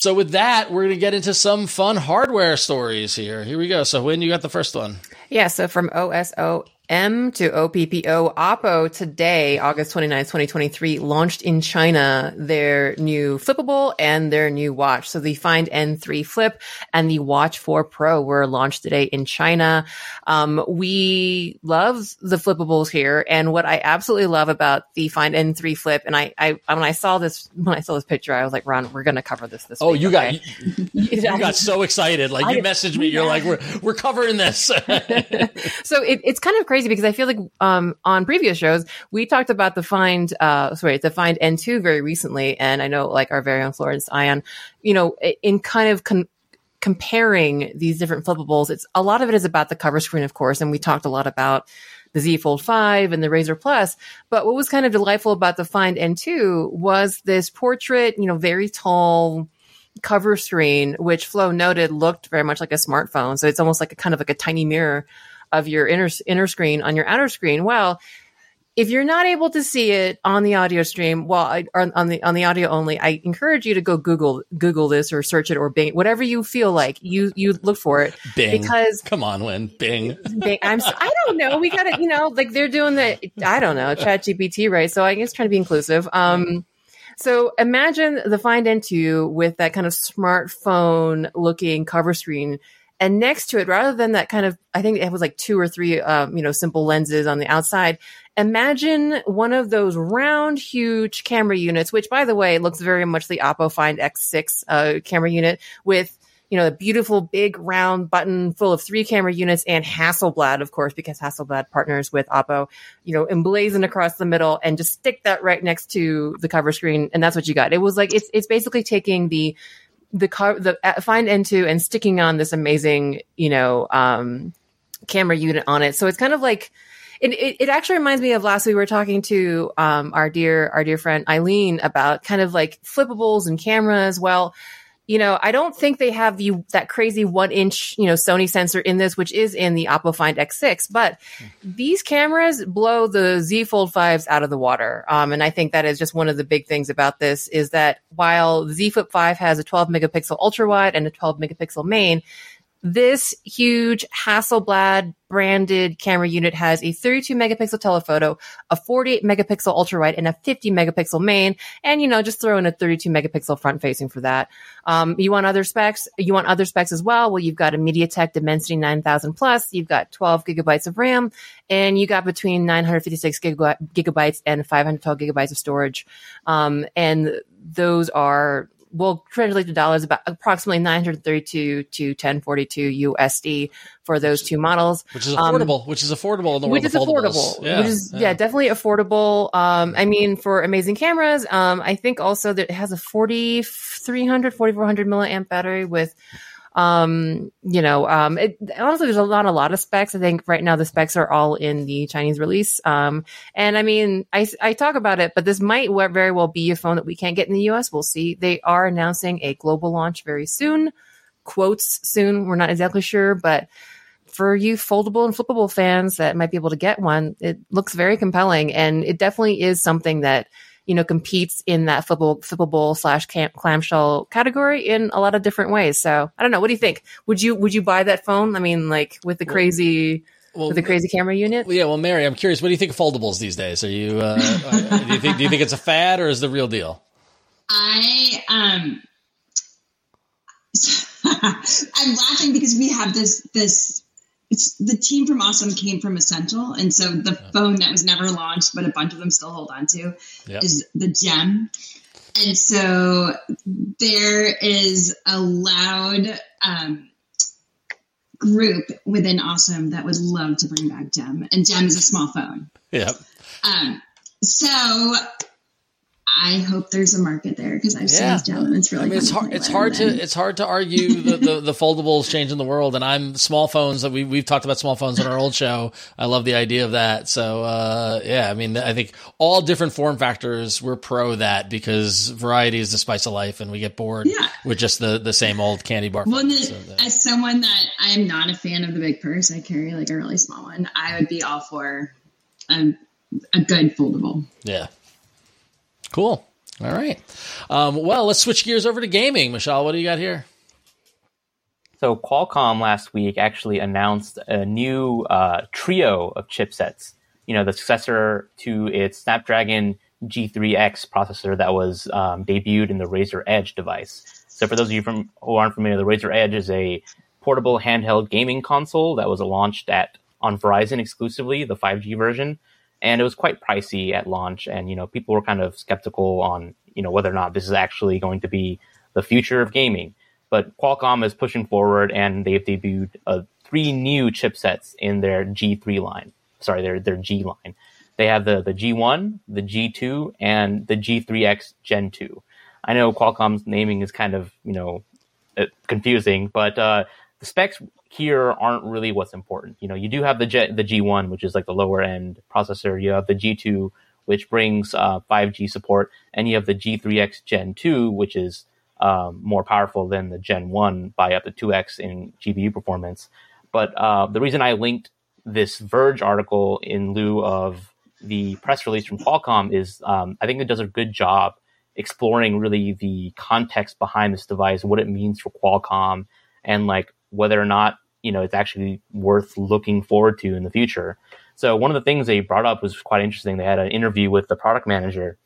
So with that, we're going to get into some fun hardware stories here. Here we go. So Huyen you got the first one? Yeah, so from OSO M to OPPO, Oppo today, August 29th, 2023, launched in China their new flippable and their new watch. So the Find N3 Flip and the Watch 4 Pro were launched today in China. Um, we love the flippables here. And what I absolutely love about the Find N3 Flip, and I, I when I saw this, when I saw this picture, I was like, Ron, we're going to cover this this oh, week. you got, you, you got so excited. Like you messaged me, you're like, we're, we're covering this. so it, it's kind of crazy crazy because I feel like um, on previous shows we talked about the find uh, sorry the find N2 very recently, and I know like our very own Florence Ion, you know, in kind of con- comparing these different flippables, it's a lot of it is about the cover screen, of course, and we talked a lot about the Z Fold 5 and the Razr Plus. But what was kind of delightful about the Find N2 was this portrait, you know, very tall cover screen, which Flo noted looked very much like a smartphone. So it's almost like a kind of like a tiny mirror of your inner inner screen on your outer screen. Well, if you're not able to see it on the audio stream, well, I, on the on the audio only, I encourage you to go Google Google this or search it or Bing, whatever you feel like. You you look for it Bing. because come on, Lynn, Bing. Bing I'm I don't know. We got to you know like they're doing the I don't know Chat GPT right. So I guess trying to be inclusive. Um, so imagine the Find N2 with that kind of smartphone looking cover screen And next to it, rather than that kind of, I think it was like two or three, um, you know, simple lenses on the outside. Imagine one of those round, huge camera units, which by the way, looks very much the Oppo Find X6 uh, camera unit with you know, a beautiful big round button full of three camera units and Hasselblad, of course, because Hasselblad partners with Oppo, you know, emblazoned across the middle and just stick that right next to the cover screen. And that's what you got. It was like, it's, it's basically taking the, the car, the uh, Find N2 and sticking on this amazing, you know, um, camera unit on it. So it's kind of like, it, it, it, actually reminds me of last we were talking to um, our dear our dear friend Eileen about kind of like flippables and cameras. Well, you know, I don't think they have the that crazy one inch, you know, Sony sensor in this, which is in the Oppo Find X6. But these cameras blow the Z Fold 5s out of the water. Um, and I think that is just one of the big things about this is that while the Z Flip 5 has a 12 megapixel ultra wide and a 12 megapixel main, this huge Hasselblad branded camera unit has a 32 megapixel telephoto, a 48 megapixel ultra wide, and a 50 megapixel main. And, you know, just throw in a 32 megapixel front facing for that. Um, you want other specs? You want other specs as well? Well, you've got a MediaTek Dimensity 9000 plus, you've got 12 gigabytes of RAM, and you got between 956 gigabytes and 512 gigabytes of storage. Um, and those are will translate to dollars about approximately 932 to 1042 USD for those two models. Which is affordable, um, which is affordable in the which world is affordable, yeah, which is, yeah. yeah. definitely affordable. Um, I mean, for amazing cameras, um, I think also that it has a 4300, 4400 milliamp battery with, um, you know, um, it, honestly, there's a lot, a lot of specs. I think right now the specs are all in the Chinese release. Um, and I mean, I, I talk about it, but this might very well be a phone that we can't get in the US. We'll see. They are announcing a global launch very soon. Quotes soon. We're not exactly sure, but for you foldable and flippable fans that might be able to get one, it looks very compelling. And it definitely is something that you know, competes in that flippable, flippable slash clamshell category in a lot of different ways. So I don't know. What do you think? Would you, would you buy that phone? I mean, like with the crazy, well, with the crazy camera unit? Yeah. Well, Mary, I'm curious. What do you think of foldables these days? Are you, uh, do you think, do you think it's a fad or is the real deal? I, um, I'm laughing because we have this, this it's the team from OSOM came from Essential, and so the yeah. phone that was never launched, but a bunch of them still hold on to, yep. is the Gem. And so there is a loud um, group within OSOM that would love to bring back Gem, and Gem is a small phone. Yeah. Um, so I hope there's a market there because I've yeah. seen Gem and it's really. I mean, it's hard. It's hard to it's hard to argue the, the, the foldables changing the world, and I'm small phones that we we've talked about small phones on our old show. I love the idea of that. So uh, yeah, I mean, I think all different form factors we're pro that because variety is the spice of life, and we get bored yeah. with just the the same old candy bar. Well, so as someone that I am not a fan of the big purse, I carry like a really small one. I would be all for a, a good foldable. Yeah. Cool. All right. Um, well, let's switch gears over to gaming. Mishaal, what do you got here? So Qualcomm last week actually announced a new uh, trio of chipsets. You know, the successor to its Snapdragon G3X processor that was um, debuted in the Razer Edge device. So for those of you from who aren't familiar, the Razer Edge is a portable handheld gaming console that was launched at on Verizon exclusively, the 5G version and it was quite pricey at launch. And you know, people were kind of skeptical on you know whether or not this is actually going to be the future of gaming. But Qualcomm is pushing forward, and they've debuted uh, three new chipsets in their G3 line. Sorry, their their G line. They have the the G1, the G2, and the G3X Gen 2. I know Qualcomm's naming is kind of you know uh, confusing, but uh, the specs here aren't really what's important. You know, you do have the G- the G1, which is like the lower end processor. You have the G2, which brings uh, 5G support, and you have the G3X Gen 2, which is um, more powerful than the Gen 1 by up to 2x in GPU performance. But uh, the reason I linked this Verge article in lieu of the press release from Qualcomm is um, I think it does a good job exploring really the context behind this device, what it means for Qualcomm, and like whether or not you know it's actually worth looking forward to in the future. So one of the things they brought up was quite interesting. They had an interview with the product manager.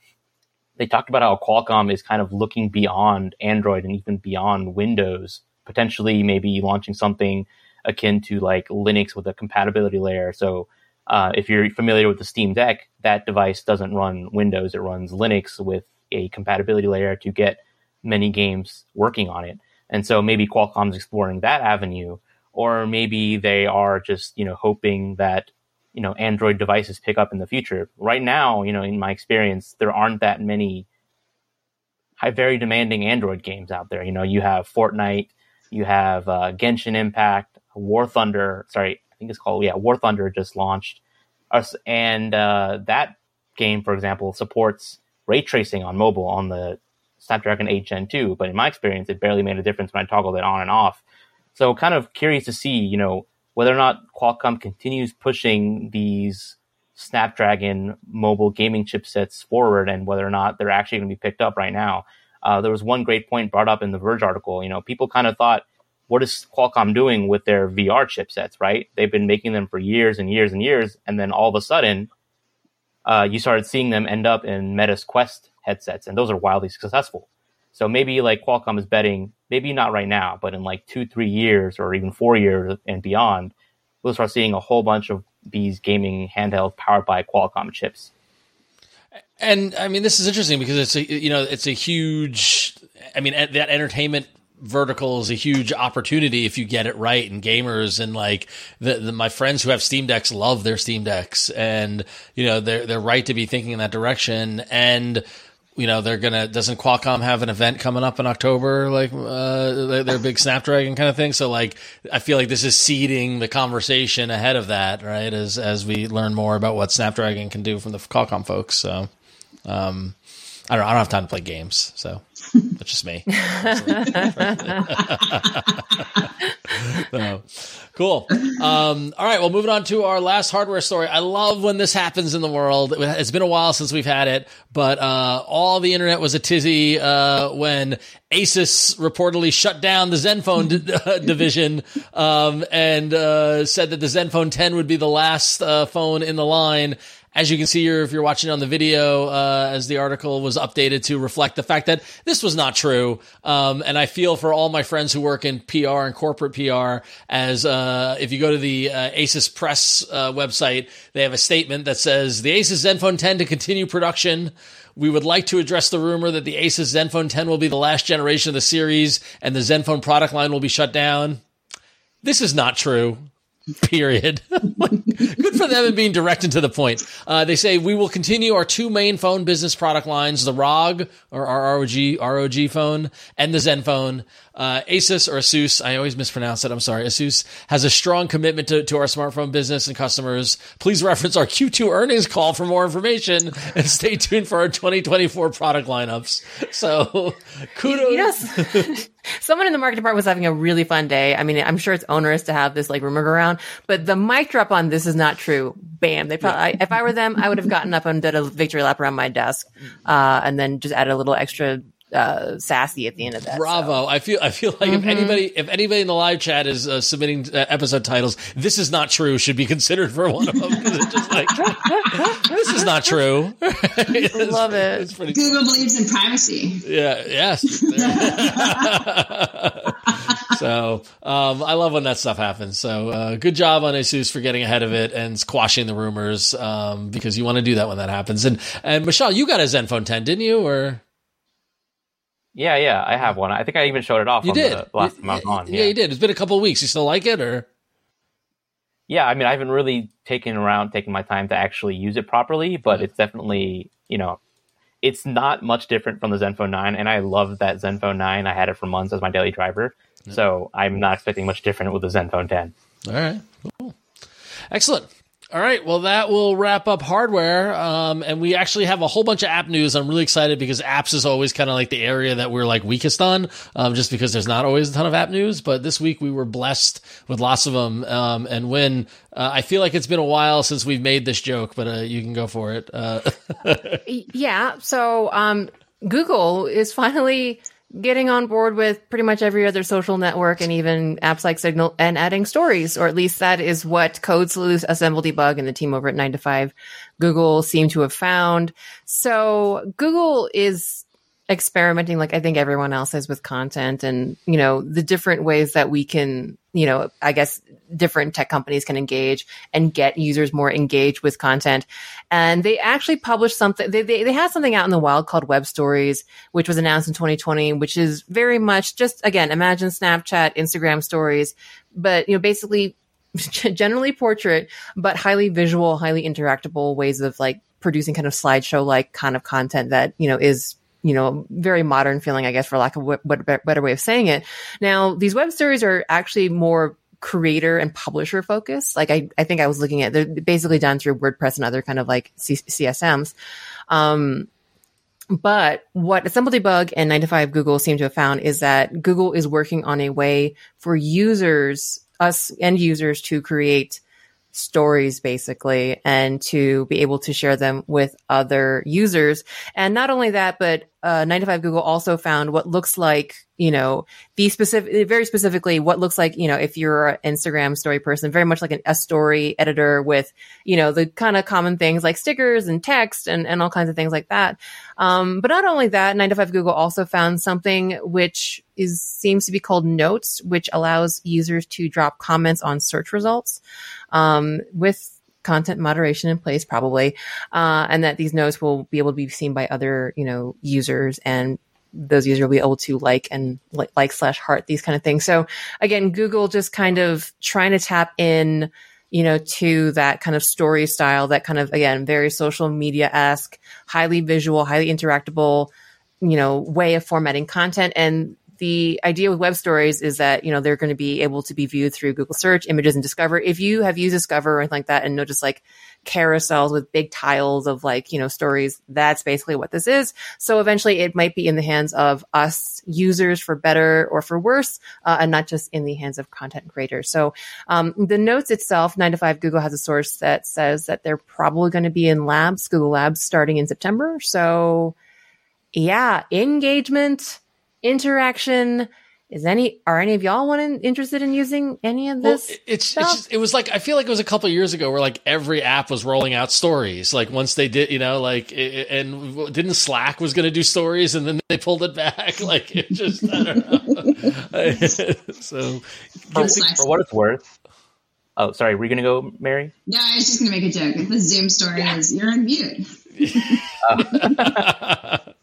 They talked about how Qualcomm is kind of looking beyond Android and even beyond Windows potentially maybe launching something akin to like Linux with a compatibility layer. So uh, if you're familiar with the Steam Deck, that device doesn't run Windows; it runs Linux with a compatibility layer to get many games working on it. And so maybe Qualcomm's exploring that avenue, or maybe they are just you know hoping that you know Android devices pick up in the future. Right now, you know, in my experience, there aren't that many high, very demanding Android games out there. You know, you have Fortnite, you have uh, Genshin Impact, War Thunder. Sorry, I think it's called yeah, War Thunder just launched, and uh, that game, for example, supports ray tracing on mobile on the Snapdragon 8 Gen 2. But in my experience, it barely made a difference when I toggled it on and off. So, kind of curious to see, you know, whether or not Qualcomm continues pushing these Snapdragon mobile gaming chipsets forward and whether or not they're actually going to be picked up right now. Uh, there was one great point brought up in the Verge article. You know, people kind of thought, what is Qualcomm doing with their VR chipsets, right? They've been making them for years and years and years. And then all of a sudden, uh, you started seeing them end up in Meta's Quest headsets, and those are wildly successful. So maybe like Qualcomm is betting, maybe not right now, but in like two, three years or even four years and beyond, we'll start seeing a whole bunch of these gaming handhelds powered by Qualcomm chips. And I mean, this is interesting because it's a you know it's a huge. I mean, that entertainment vertical is a huge opportunity if you get it right and gamers. And like the, the, my friends who have steam decks love their steam decks. And you know they're they're right to be thinking in that direction. And you know they're gonna doesn't qualcomm have an event coming up in october? Like uh their big snapdragon kind of thing? So like i feel like this is seeding the conversation ahead of that right? As as we learn more about what snapdragon can do from the qualcomm folks. So um I don't, I don't have time to play games, so that's just me. so, cool. Um, all right, well, moving on to our last hardware story. I love when this happens in the world. It's been a while since we've had it, but uh, all the internet was a tizzy uh, when Asus reportedly shut down the Zenfone d- division um, and uh, said that the Zenfone 10 would be the last uh, phone in the line as you can see here, if you're watching on the video, uh, as the article was updated to reflect the fact that this was not true. Um, and I feel for all my friends who work in PR and corporate PR, as uh, if you go to the uh, Asus Press uh, website, they have a statement that says the Asus Zenfone 10 to continue production. We would like to address the rumor that the Asus Zenfone 10 will be the last generation of the series and the Zenfone product line will be shut down. This is not true. Period. Good for them and being direct and to the point. Uh, they say we will continue our two main phone business product lines: the ROG or our ROG ROG phone and the Zenfone. Uh, Asus or Asus, I always mispronounce it. I'm sorry. Asus has a strong commitment to, to our smartphone business and customers. Please reference our Q2 earnings call for more information and stay tuned for our 2024 product lineups. So kudos. You know, someone in the market department was having a really fun day. I mean, I'm sure it's onerous to have this like rumor around, but the mic drop on this is not true. Bam. They probably, I, if I were them, I would have gotten up and did a victory lap around my desk, uh, and then just added a little extra uh, sassy at the end of that. Bravo! So. I feel I feel like mm-hmm. if anybody if anybody in the live chat is uh, submitting uh, episode titles, this is not true should be considered for one of them because it's just like this is not true. Love it. It's pretty Google cool. believes in privacy. Yeah. Yes. so um, I love when that stuff happens. So uh, good job on Asus for getting ahead of it and squashing the rumors um, because you want to do that when that happens. And and Mishaal, you got a Zenfone 10, didn't you? Or yeah, yeah, I have one. I think I even showed it off. You did last time I was on. Yeah. yeah, you did. It's been a couple of weeks. You still like it, or? Yeah, I mean, I haven't really taken around taking my time to actually use it properly, but mm-hmm. it's definitely you know, it's not much different from the Zenfone 9, and I love that Zenfone 9. I had it for months as my daily driver, yeah. so I'm not expecting much different with the Zenfone 10. All right, cool. excellent. All right. Well, that will wrap up hardware. Um, and we actually have a whole bunch of app news. I'm really excited because apps is always kind of like the area that we're like weakest on, um, just because there's not always a ton of app news. But this week we were blessed with lots of them. Um, and when uh, I feel like it's been a while since we've made this joke, but uh, you can go for it. Uh- yeah. So um, Google is finally getting on board with pretty much every other social network and even apps like Signal and adding stories, or at least that is what Code Sleuth, Assemble Debug, and the team over at 9 to 5 Google seem to have found. So Google is experimenting like I think everyone else is with content and, you know, the different ways that we can, you know, I guess different tech companies can engage and get users more engaged with content. And they actually published something, they, they, they had something out in the wild called Web Stories, which was announced in 2020, which is very much just, again, imagine Snapchat, Instagram stories, but, you know, basically generally portrait, but highly visual, highly interactable ways of like producing kind of slideshow like kind of content that, you know, is you know, very modern feeling, I guess, for lack of a better way of saying it. Now, these web stories are actually more creator and publisher focused. Like I, I think I was looking at, they're basically done through WordPress and other kind of like C- CSMs. Um, but what Assemble Debug and 9 to 5 Google seem to have found is that Google is working on a way for users, us end users to create stories basically and to be able to share them with other users. And not only that, but uh, 9 to 5 Google also found what looks like, you know, the specific, very specifically what looks like, you know, if you're an Instagram story person, very much like an, a story editor with, you know, the kind of common things like stickers and text and, and all kinds of things like that. Um, but not only that, 9 to 5 Google also found something which is, seems to be called notes, which allows users to drop comments on search results, um, with content moderation in place, probably, uh, and that these notes will be able to be seen by other, you know, users and those users will be able to like and like, slash heart these kind of things. So again, Google just kind of trying to tap in, you know, to that kind of story style, that kind of, again, very social media esque, highly visual, highly interactable, you know, way of formatting content. And the idea with web stories is that, you know, they're going to be able to be viewed through Google search, images and Discover. If you have used Discover or anything like that and notice like carousels with big tiles of like, you know, stories, that's basically what this is. So eventually it might be in the hands of us users for better or for worse, uh, and not just in the hands of content creators. So, um, the notes itself, nine to five, Google has a source that says that they're probably going to be in labs, Google labs starting in September. So yeah, engagement, interaction. Is any are any of y'all one interested in using any of this? Well, it's, it's just, it was like I feel like it was a couple years ago where like every app was rolling out stories. Like once they did, you know, like it, and didn't Slack was going to do stories and then they pulled it back. Like it just I don't know. so for, for what it's worth. Oh, sorry. Were you going to go, Mary? No, I was just going to make a joke. The Zoom story yeah. is you're on mute. uh,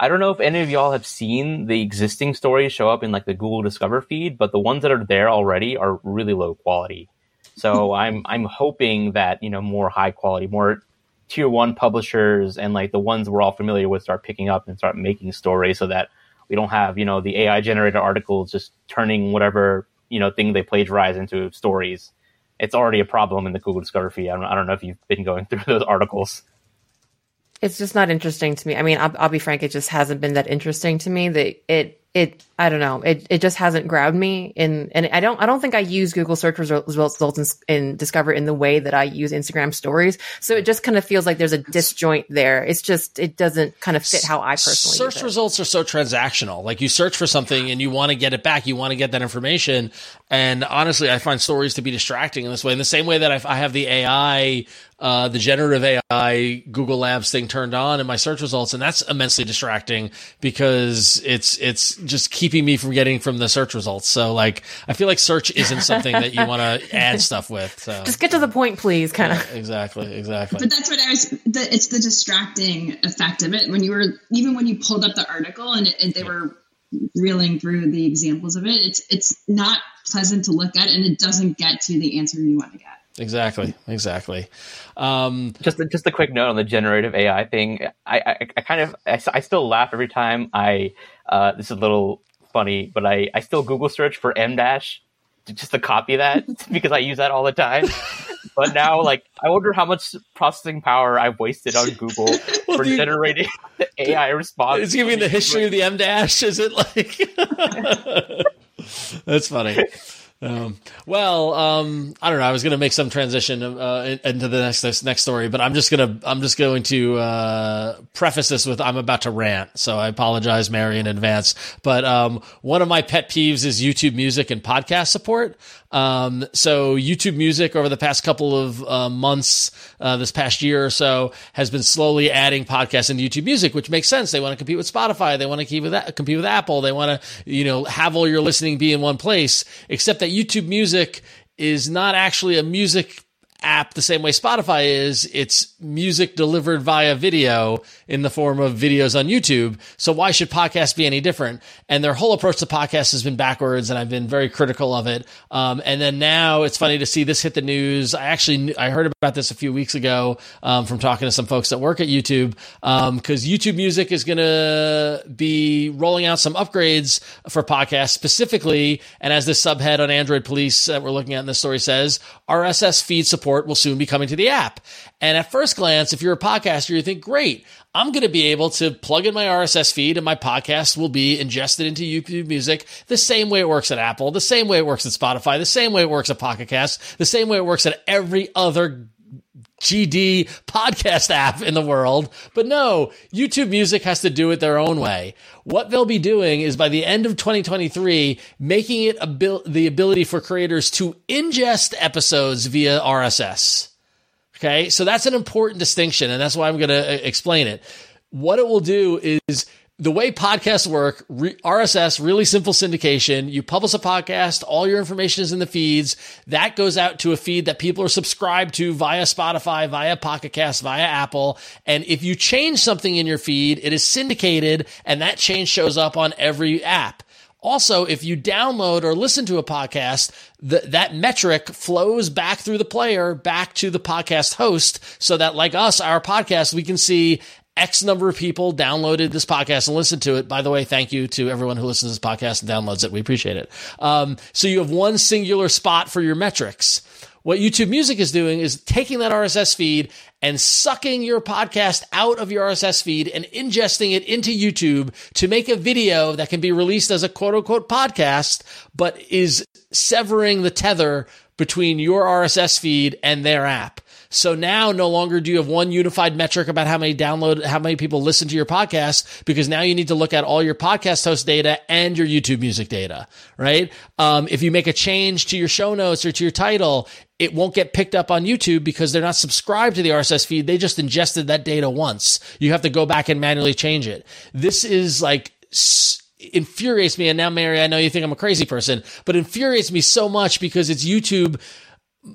I don't know if any of y'all have seen the existing stories show up in like the Google Discover feed, but the ones that are there already are really low quality. So I'm I'm hoping that you know more high quality, more tier one publishers and like the ones we're all familiar with start picking up and start making stories so that we don't have you know the AI generated articles just turning whatever you know thing they plagiarize into stories. It's already a problem in the Google Discover feed. I don't, I don't know if you've been going through those articles it's just not interesting to me. I mean, I'll, I'll, be frank, it just hasn't been that interesting to me. That it it I don't know. It it just hasn't grabbed me in and I don't I don't think I use Google search results results in, in Discover in the way that I use Instagram stories. So it just kind of feels like there's a disjoint there. It's just it doesn't kind of fit how I personally search results are so transactional. Like you search for something and you want to get it back, you want to get that information. And honestly, I find stories to be distracting in this way. In the same way that I, I have the AI uh, the generative AI Google Labs thing turned on in my search results, and that's immensely distracting because it's it's just keeping me from getting from the search results. So like I feel like search isn't something that you want to add stuff with. So just get to the point, please. Kind of yeah, exactly, exactly. But that's what I was. The, it's the distracting effect of it when you were even when you pulled up the article and, it, and they were reeling through the examples of it. It's it's not pleasant to look at, and it doesn't get to the answer you want to get. Exactly, exactly. Um, just a, just a quick note on the generative AI thing. I, I, I kind of I, I, still laugh every time I. Uh, this is a little funny, but I, I still Google search for M dash just to copy that because I use that all the time. but now, like, I wonder how much processing power I've wasted on Google well, for generating the AI response. It's giving the history of the M dash. Is it like? That's funny. Um, well, um, I don't know. I was going to make some transition uh, into the next this next story, but I'm just gonna I'm just going to uh, preface this with I'm about to rant, so I apologize, Mary, in advance. But um, one of my pet peeves is YouTube Music and podcast support. Um, so YouTube Music over the past couple of uh, months, uh, this past year or so, has been slowly adding podcasts into YouTube Music, which makes sense. They want to compete with Spotify. They want to compete with that, compete with Apple. They want to, you know, have all your listening be in one place. Except that YouTube Music is not actually a music app the same way Spotify is. It's music delivered via video in the form of videos on YouTube. So why should podcasts be any different? And their whole approach to podcasts has been backwards, and I've been very critical of it. Um, and then now it's funny to see this hit the news. I actually I heard about this a few weeks ago um, from talking to some folks that work at YouTube because um, YouTube Music is going to be rolling out some upgrades for podcasts specifically. And as this subhead on Android Police that we're looking at in this story says, RSS feed support will soon be coming to the app. And at first glance, if you're a podcaster, you think, great, I'm going to be able to plug in my RSS feed and my podcast will be ingested into YouTube Music the same way it works at Apple, the same way it works at Spotify, the same way it works at Pocket Cast, the same way it works at every other GD podcast app in the world. But no, YouTube Music has to do it their own way. What they'll be doing is by the end of 2023, making it abil- the ability for creators to ingest episodes via RSS. Okay. So that's an important distinction. And that's why I'm going to uh, explain it. What it will do is the way podcasts work, RSS, really simple syndication. You publish a podcast, all your information is in the feeds. That goes out to a feed that people are subscribed to via Spotify, via Pocket Cast, via Apple. And if you change something in your feed, it is syndicated and that change shows up on every app. Also, if you download or listen to a podcast, the, that metric flows back through the player, back to the podcast host, so that like us, our podcast, we can see X number of people downloaded this podcast and listened to it. By the way, thank you to everyone who listens to this podcast and downloads it. We appreciate it. Um, so you have one singular spot for your metrics. What YouTube Music is doing is taking that RSS feed and sucking your podcast out of your RSS feed and ingesting it into YouTube to make a video that can be released as a quote unquote podcast, but is severing the tether between your RSS feed and their app. So now no longer do you have one unified metric about how many download, how many people listen to your podcast, because now you need to look at all your podcast host data and your YouTube music data, right? Um, if you make a change to your show notes or to your title, it won't get picked up on YouTube because they're not subscribed to the RSS feed. They just ingested that data once. You have to go back and manually change it. This is like, infuriates me. And now, Mary, I know you think I'm a crazy person, but infuriates me so much because it's YouTube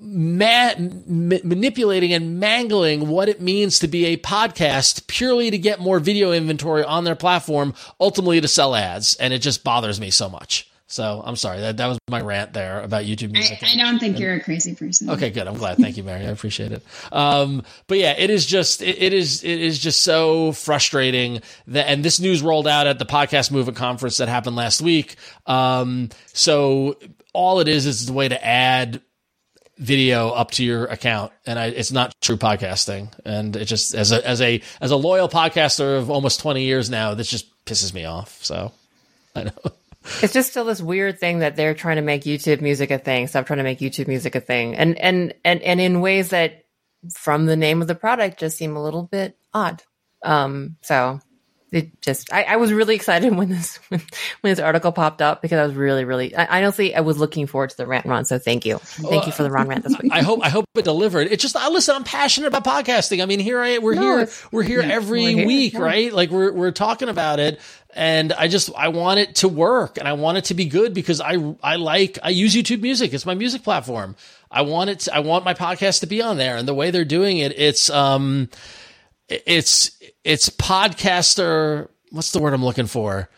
ma- manipulating and mangling what it means to be a podcast purely to get more video inventory on their platform, ultimately to sell ads. And it just bothers me so much. So I'm sorry that that was my rant there about YouTube music. I, I don't think and, you're a crazy person. Okay, good. I'm glad. Thank you, Mary. I appreciate it. Um, but yeah, it is just it, it is it is just so frustrating that and this news rolled out at the podcast movement conference that happened last week. Um, so all it is is the way to add video up to your account and I, it's not true podcasting. And it just as a as a as a loyal podcaster of almost 20 years now this just pisses me off so i know. It's just still this weird thing that they're trying to make youtube music a thing. Stop trying to make youtube music a thing. And and and and in ways that from the name of the product just seem a little bit odd. Um so it just I, I, was really excited when this when, this article popped up because I was really really I, honestly I was looking forward to the rant Ron so thank you. Thank you for the Ron rant this week. I hope I hope it delivered. It just I listen I'm passionate about podcasting. I mean here I we're no, here we're here every we're here, week yeah. right? Like we're we're talking about it and I just I want it to work and I want it to be good because I I like I use YouTube Music. It's my music platform. I want it to, I want my podcast to be on there and the way they're doing it it's um it's it's podcaster. What's the word I'm looking for?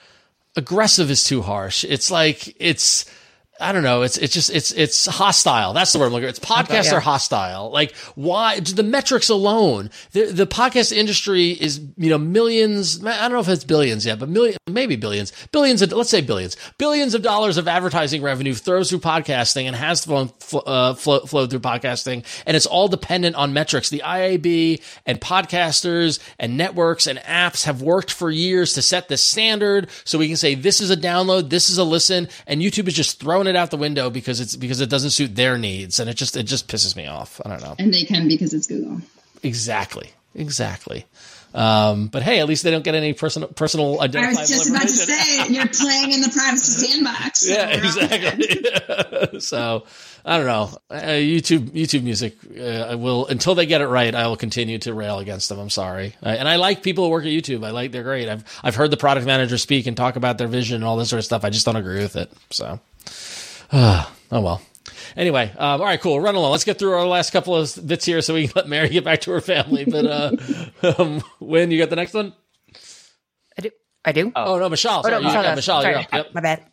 Aggressive is too harsh. It's like it's I don't know. It's it's just it's it's hostile. That's the word I'm looking. For. It's podcasts yeah. are hostile. Like why the metrics alone? The the podcast industry is you know millions. I don't know if it's billions yet, but million maybe billions, billions. Of, let's say billions, billions of dollars of advertising revenue throws through podcasting and has flown uh, flow, flowed through podcasting, and it's all dependent on metrics. The IAB and podcasters and networks and apps have worked for years to set the standard, so we can say this is a download, this is a listen, and YouTube is just throwing throwing it out the window because it's because it doesn't suit their needs, and it just it just pisses me off. I don't know. And they can because it's Google. Exactly. exactly. Um, but hey, at least they don't get any personal personal I was just about to say you're playing in the privacy sandbox. so yeah, exactly. so I don't know. Uh, YouTube YouTube Music uh, I will until they get it right. I will continue to rail against them. I'm sorry, I, and I like people who work at YouTube. I like they're great. I've I've heard the product manager speak and talk about their vision and all this sort of stuff. I just don't agree with it. So, oh well. Anyway, um, all right, cool. Run along. Let's get through our last couple of bits here so we can let Mary get back to her family. But uh, um, Huyen you got the next one? I do. I do. Oh, no, Mishaal. Oh, no, Mishaal got. Mishaal. Sorry. You're up. Yep. My bad.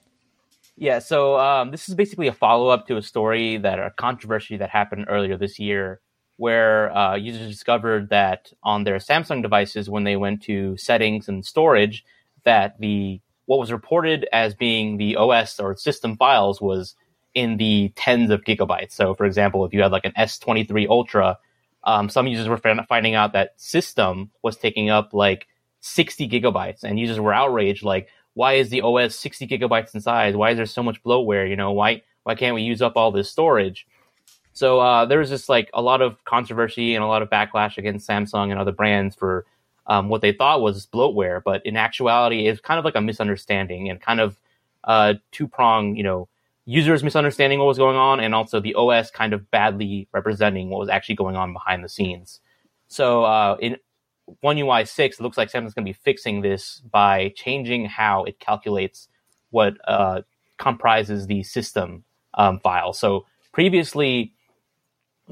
Yeah, so um, this is basically a follow up to a story that a controversy that happened earlier this year, where uh, users discovered that on their Samsung devices, when they went to settings and storage, that the what was reported as being the OS or system files was in the tens of gigabytes. So, for example, if you had like an S23 Ultra, um, some users were finding out that system was taking up like 60 gigabytes, and users were outraged, like, why is the OS 60 gigabytes in size? Why is there so much bloatware? You know, why why can't we use up all this storage? So uh, there was just like a lot of controversy and a lot of backlash against Samsung and other brands for um, what they thought was bloatware, but in actuality, it's kind of like a misunderstanding and kind of uh, two prong. You know, users misunderstanding what was going on, and also the OS kind of badly representing what was actually going on behind the scenes. So uh, in One UI six, it looks like Samsung's going to be fixing this by changing how it calculates what uh, comprises the system um, file. So previously,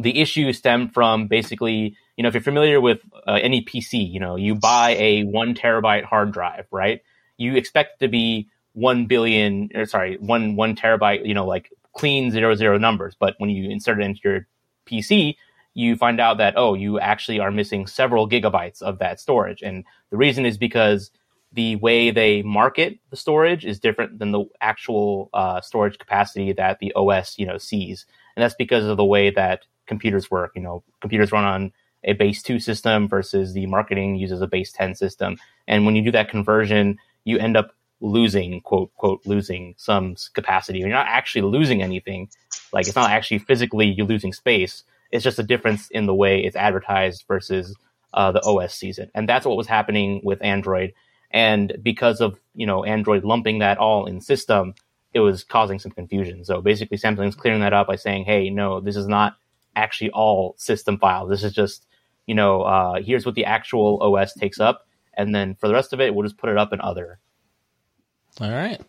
the issue stemmed from basically, you know, if you're familiar with uh, any PC, you know, you buy a one terabyte hard drive, right? You expect to be one billion, or sorry, one one terabyte, you know, like clean zero zero numbers. But when you insert it into your PC, you find out that oh, you actually are missing several gigabytes of that storage, and the reason is because the way they market the storage is different than the actual uh, storage capacity that the OS you know sees, and that's because of the way that computers work. You know, computers run on a base two system versus the marketing uses a base ten system, and when you do that conversion, you end up losing quote quote losing some capacity. You're not actually losing anything. Like it's not actually physically you're losing space. It's just a difference in the way it's advertised versus uh, the OS sees it, and that's what was happening with Android. And because of you know Android lumping that all in system, it was causing some confusion. So basically, Samsung's clearing that up by saying, "Hey, no, this is not actually all system files. This is just you know uh, here's what the actual OS takes up, and then for the rest of it, we'll just put it up in other." All right.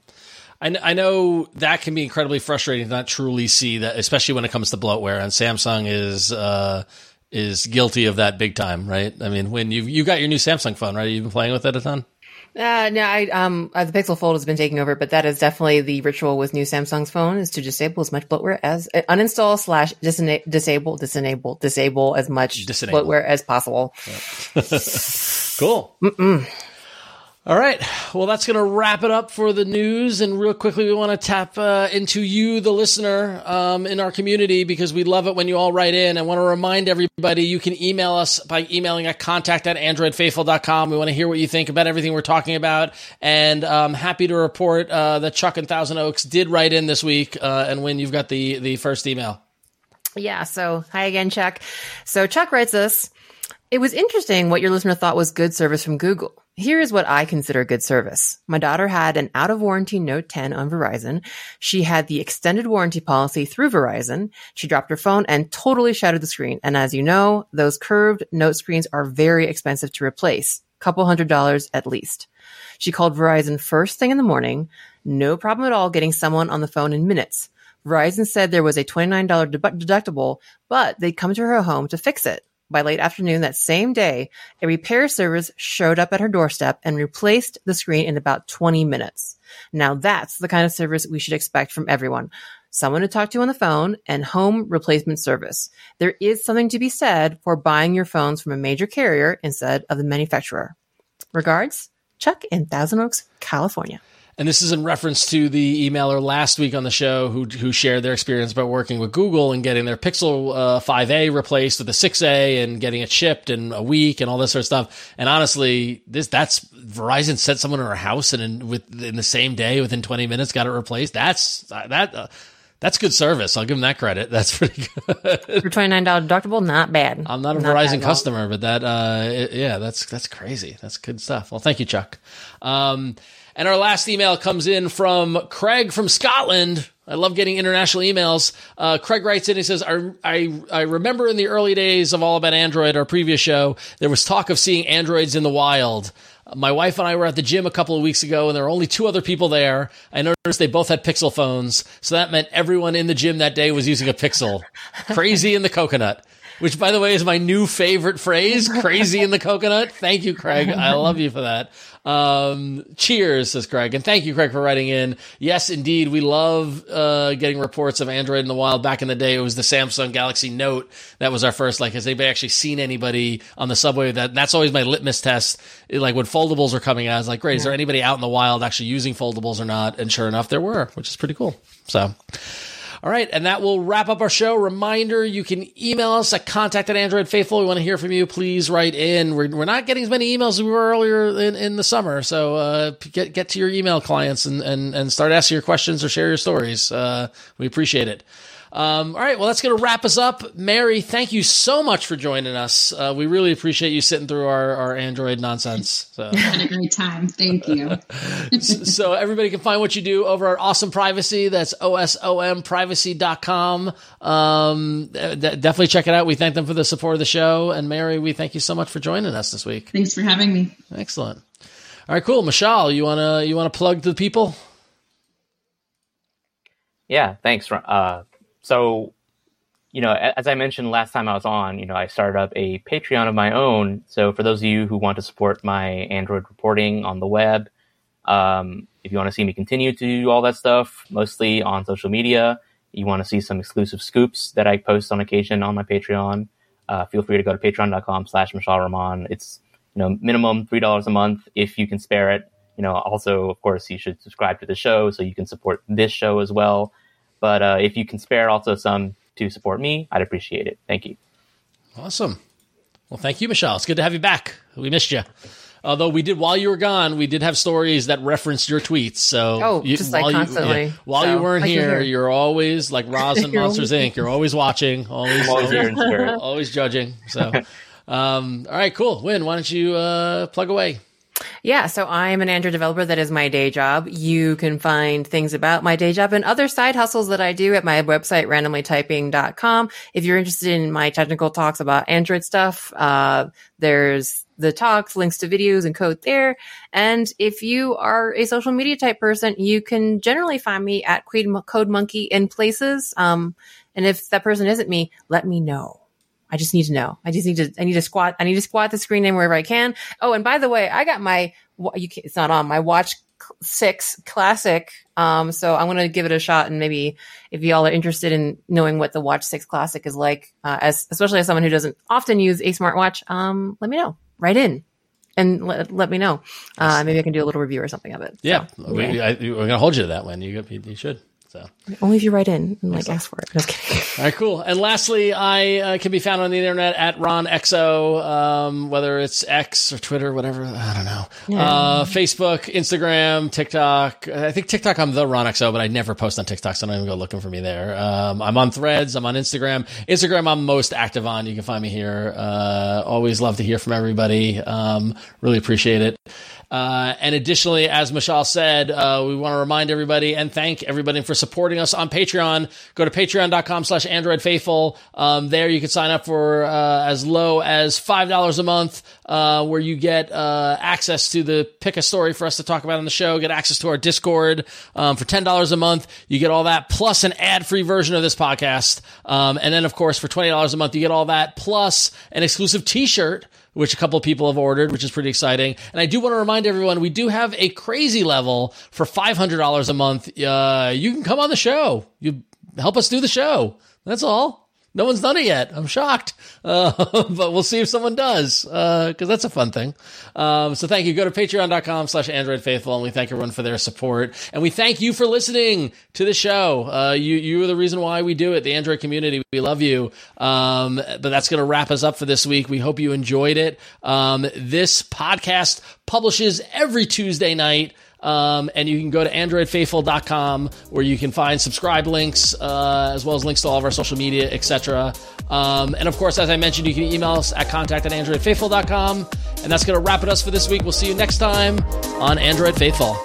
I, I know that can be incredibly frustrating to not truly see that, especially when it comes to bloatware. And Samsung is uh, is guilty of that big time, right? I mean, when you you got your new Samsung phone, right? You've been playing with it a ton. Uh, no, I um uh, the Pixel Fold has been taking over, but that is definitely the ritual with new Samsung's phone is to disable as much bloatware as uh, uninstall slash disena- disable disenable disable as much Disenable. bloatware as possible. Cool. All right. Well, that's going to wrap it up for the news. And real quickly, we want to tap uh, into you, the listener, um, in our community because we love it when you all write in. I want to remind everybody you can email us by emailing at contact at androidfaithful.com. We want to hear what you think about everything we're talking about. And I'm happy to report uh, that Chuck and Thousand Oaks did write in this week. Uh, and when you've got the, the first email. Yeah. So hi again, Chuck. So Chuck writes us. It was interesting what your listener thought was good service from Google. Here is what I consider good service. My daughter had an out of warranty Note 10 on Verizon. She had the extended warranty policy through Verizon. She dropped her phone and totally shattered the screen. And as you know, those curved note screens are very expensive to replace. Couple hundred dollars at least. She called Verizon first thing in the morning. No problem at all getting someone on the phone in minutes. Verizon said there was a $29 debu- deductible, but they'd come to her home to fix it. By late afternoon that same day, a repair service showed up at her doorstep and replaced the screen in about 20 minutes. Now that's the kind of service we should expect from everyone. Someone to talk to on the phone and home replacement service. There is something to be said for buying your phones from a major carrier instead of the manufacturer. Regards, Chuck in Thousand Oaks, California. And this is in reference to the emailer last week on the show who who shared their experience about working with Google and getting their Pixel uh, 5a replaced with a 6a and getting it shipped in a week and all this sort of stuff. And honestly, this that's Verizon sent someone to her house and in, with in the same day within 20 minutes got it replaced. That's that. Uh, That's good service. I'll give them that credit. That's pretty good. For twenty nine dollar deductible, not bad. I'm not a Not Verizon bad at all. customer, but that, uh, it- yeah, that's that's crazy. That's good stuff. Well, thank you, Chuck. Um, and our last email comes in from Craig from Scotland. I love getting international emails. Uh, Craig writes in. He says, I, I, "I remember in the early days of All About Android, our previous show, there was talk of seeing androids in the wild." My wife and I were at the gym a couple of weeks ago, and there were only two other people there. I noticed they both had Pixel phones, so that meant everyone in the gym that day was using a Pixel. Crazy in the coconut which by the way is my new favorite phrase crazy in the coconut. Thank you craig. I love you for that. Um, cheers says craig. And thank you craig for writing in. Yes indeed we love uh, getting reports of android in the wild. Back in the day it was the samsung galaxy note that was our first like has anybody actually seen anybody on the subway that? That's always my litmus test. It- like when foldables are coming out i was like great is there anybody out in the wild actually using foldables or not? And sure enough there were which is pretty cool. So all right, and that will wrap up our show. Reminder, you can email us at contact at Android Faithful. We want to hear from you. Please write in. We're, we're not getting as many emails as we were earlier in, in the summer. So uh, get get to your email clients and, and, and start asking your questions or share your stories. Uh, we appreciate it. Um, all right, well, that's going to wrap us up. Mary, thank you so much for joining us. Uh, we really appreciate you sitting through our, our Android nonsense. So. Had a great time. Thank you. so everybody can find what you do over at OSOM Privacy. That's osomprivacy.com. Um, de- definitely check it out. We thank them for the support of the show. And Mary, we thank you so much for joining us this week. Thanks for having me. Excellent. All right, cool. Mishaal, you wanna you wanna plug to the people? Yeah, thanks. Uh, so, you know, as I mentioned last time I was on, you know, I started up a Patreon of my own. So, for those of you who want to support my Android reporting on the web, um, if you want to see me continue to do all that stuff, mostly on social media, you want to see some exclusive scoops that I post on occasion on my Patreon, uh, feel free to go to patreon.com slash Mishaal Rahman. It's, you know, minimum $3 a month if you can spare it. You know, also, of course, you should subscribe to the show so you can support this show as well. But uh, if you can spare also some to support me, I'd appreciate it. Thank you. Awesome. Well, thank you, Mishaal. It's good to have you back. We missed you. Although we did while you were gone, we did have stories that referenced your tweets. So Oh, you, just, like, while you- constantly. while So, you weren't here, here. you're always like Roz and Monsters Inc. You're always watching, always, I'm always here in spirit. always judging. So, um, all right, cool. Huyen, why don't you uh, plug away? Yeah, so I'm an Android developer. That is my day job. You can find things about my day job and other side hustles that I do at my website, randomlytyping.com. If you're interested in my technical talks about Android stuff, uh, there's the talks, links to videos and code there. And if you are a social media type person, you can generally find me at Code Monkey in places. Um, and if that person isn't me, let me know. I just need to know. I just need to. I need to squat. I need to squat the screen name wherever I can. Oh, and by the way, I got my. You can, it's not on my Watch Six Classic. Um, so I'm gonna give it a shot, and maybe if y'all are interested in knowing what the Watch Six Classic is like, uh, as especially as someone who doesn't often use a smartwatch, um, let me know. Write in and let, let me know. Uh, maybe I can do a little review or something of it. Yeah, So, we, I, we're gonna hold you to that one. You, you should. So. only if you write in and like ask for it. Kidding. All right, cool. And lastly, I uh, can be found on the internet at ronxo, um, whether it's X or Twitter, whatever. I don't know. Uh, Facebook, Instagram, TikTok. I think TikTok, I'm the ronxo, but I never post on TikTok, so don't even go looking for me there. Um, I'm on Threads. I'm on Instagram. Instagram, I'm most active on. You can find me here. Uh, always love to hear from everybody. Um, really appreciate it. Uh, and additionally, as Mishaal said, uh, we want to remind everybody and thank everybody for supporting us on Patreon. Go to patreon.com slash Android Faithful. Um, there you can sign up for uh, as low as $5 a month, uh, where you get uh, access to the pick a story for us to talk about on the show, get access to our Discord. Um, for $10 a month, you get all that plus an ad free version of this podcast. Um, and then, of course, for $20 a month, you get all that plus an exclusive t shirt which a couple of people have ordered, which is pretty exciting. And I do want to remind everyone, we do have a crazy level for $500 a month. Uh, you can come on the show. You help us do the show. That's all. No one's done it yet. I'm shocked. Uh, but we'll see if someone does, uh, cause that's a fun thing. Um, so thank you. Go to patreon.com slash Android Faithful and we thank everyone for their support. And we thank you for listening to the show. Uh, you, you are the reason why we do it. The Android community. We love you. Um, but that's going to wrap us up for this week. We hope you enjoyed it. Um, this podcast publishes every Tuesday night. Um, and you can go to androidfaithful.com where you can find subscribe links uh, as well as links to all of our social media, etc. Um, and of course, as I mentioned, you can email us at contact at androidfaithful.com. And that's going to wrap it us for this week. We'll see you next time on Android Faithful.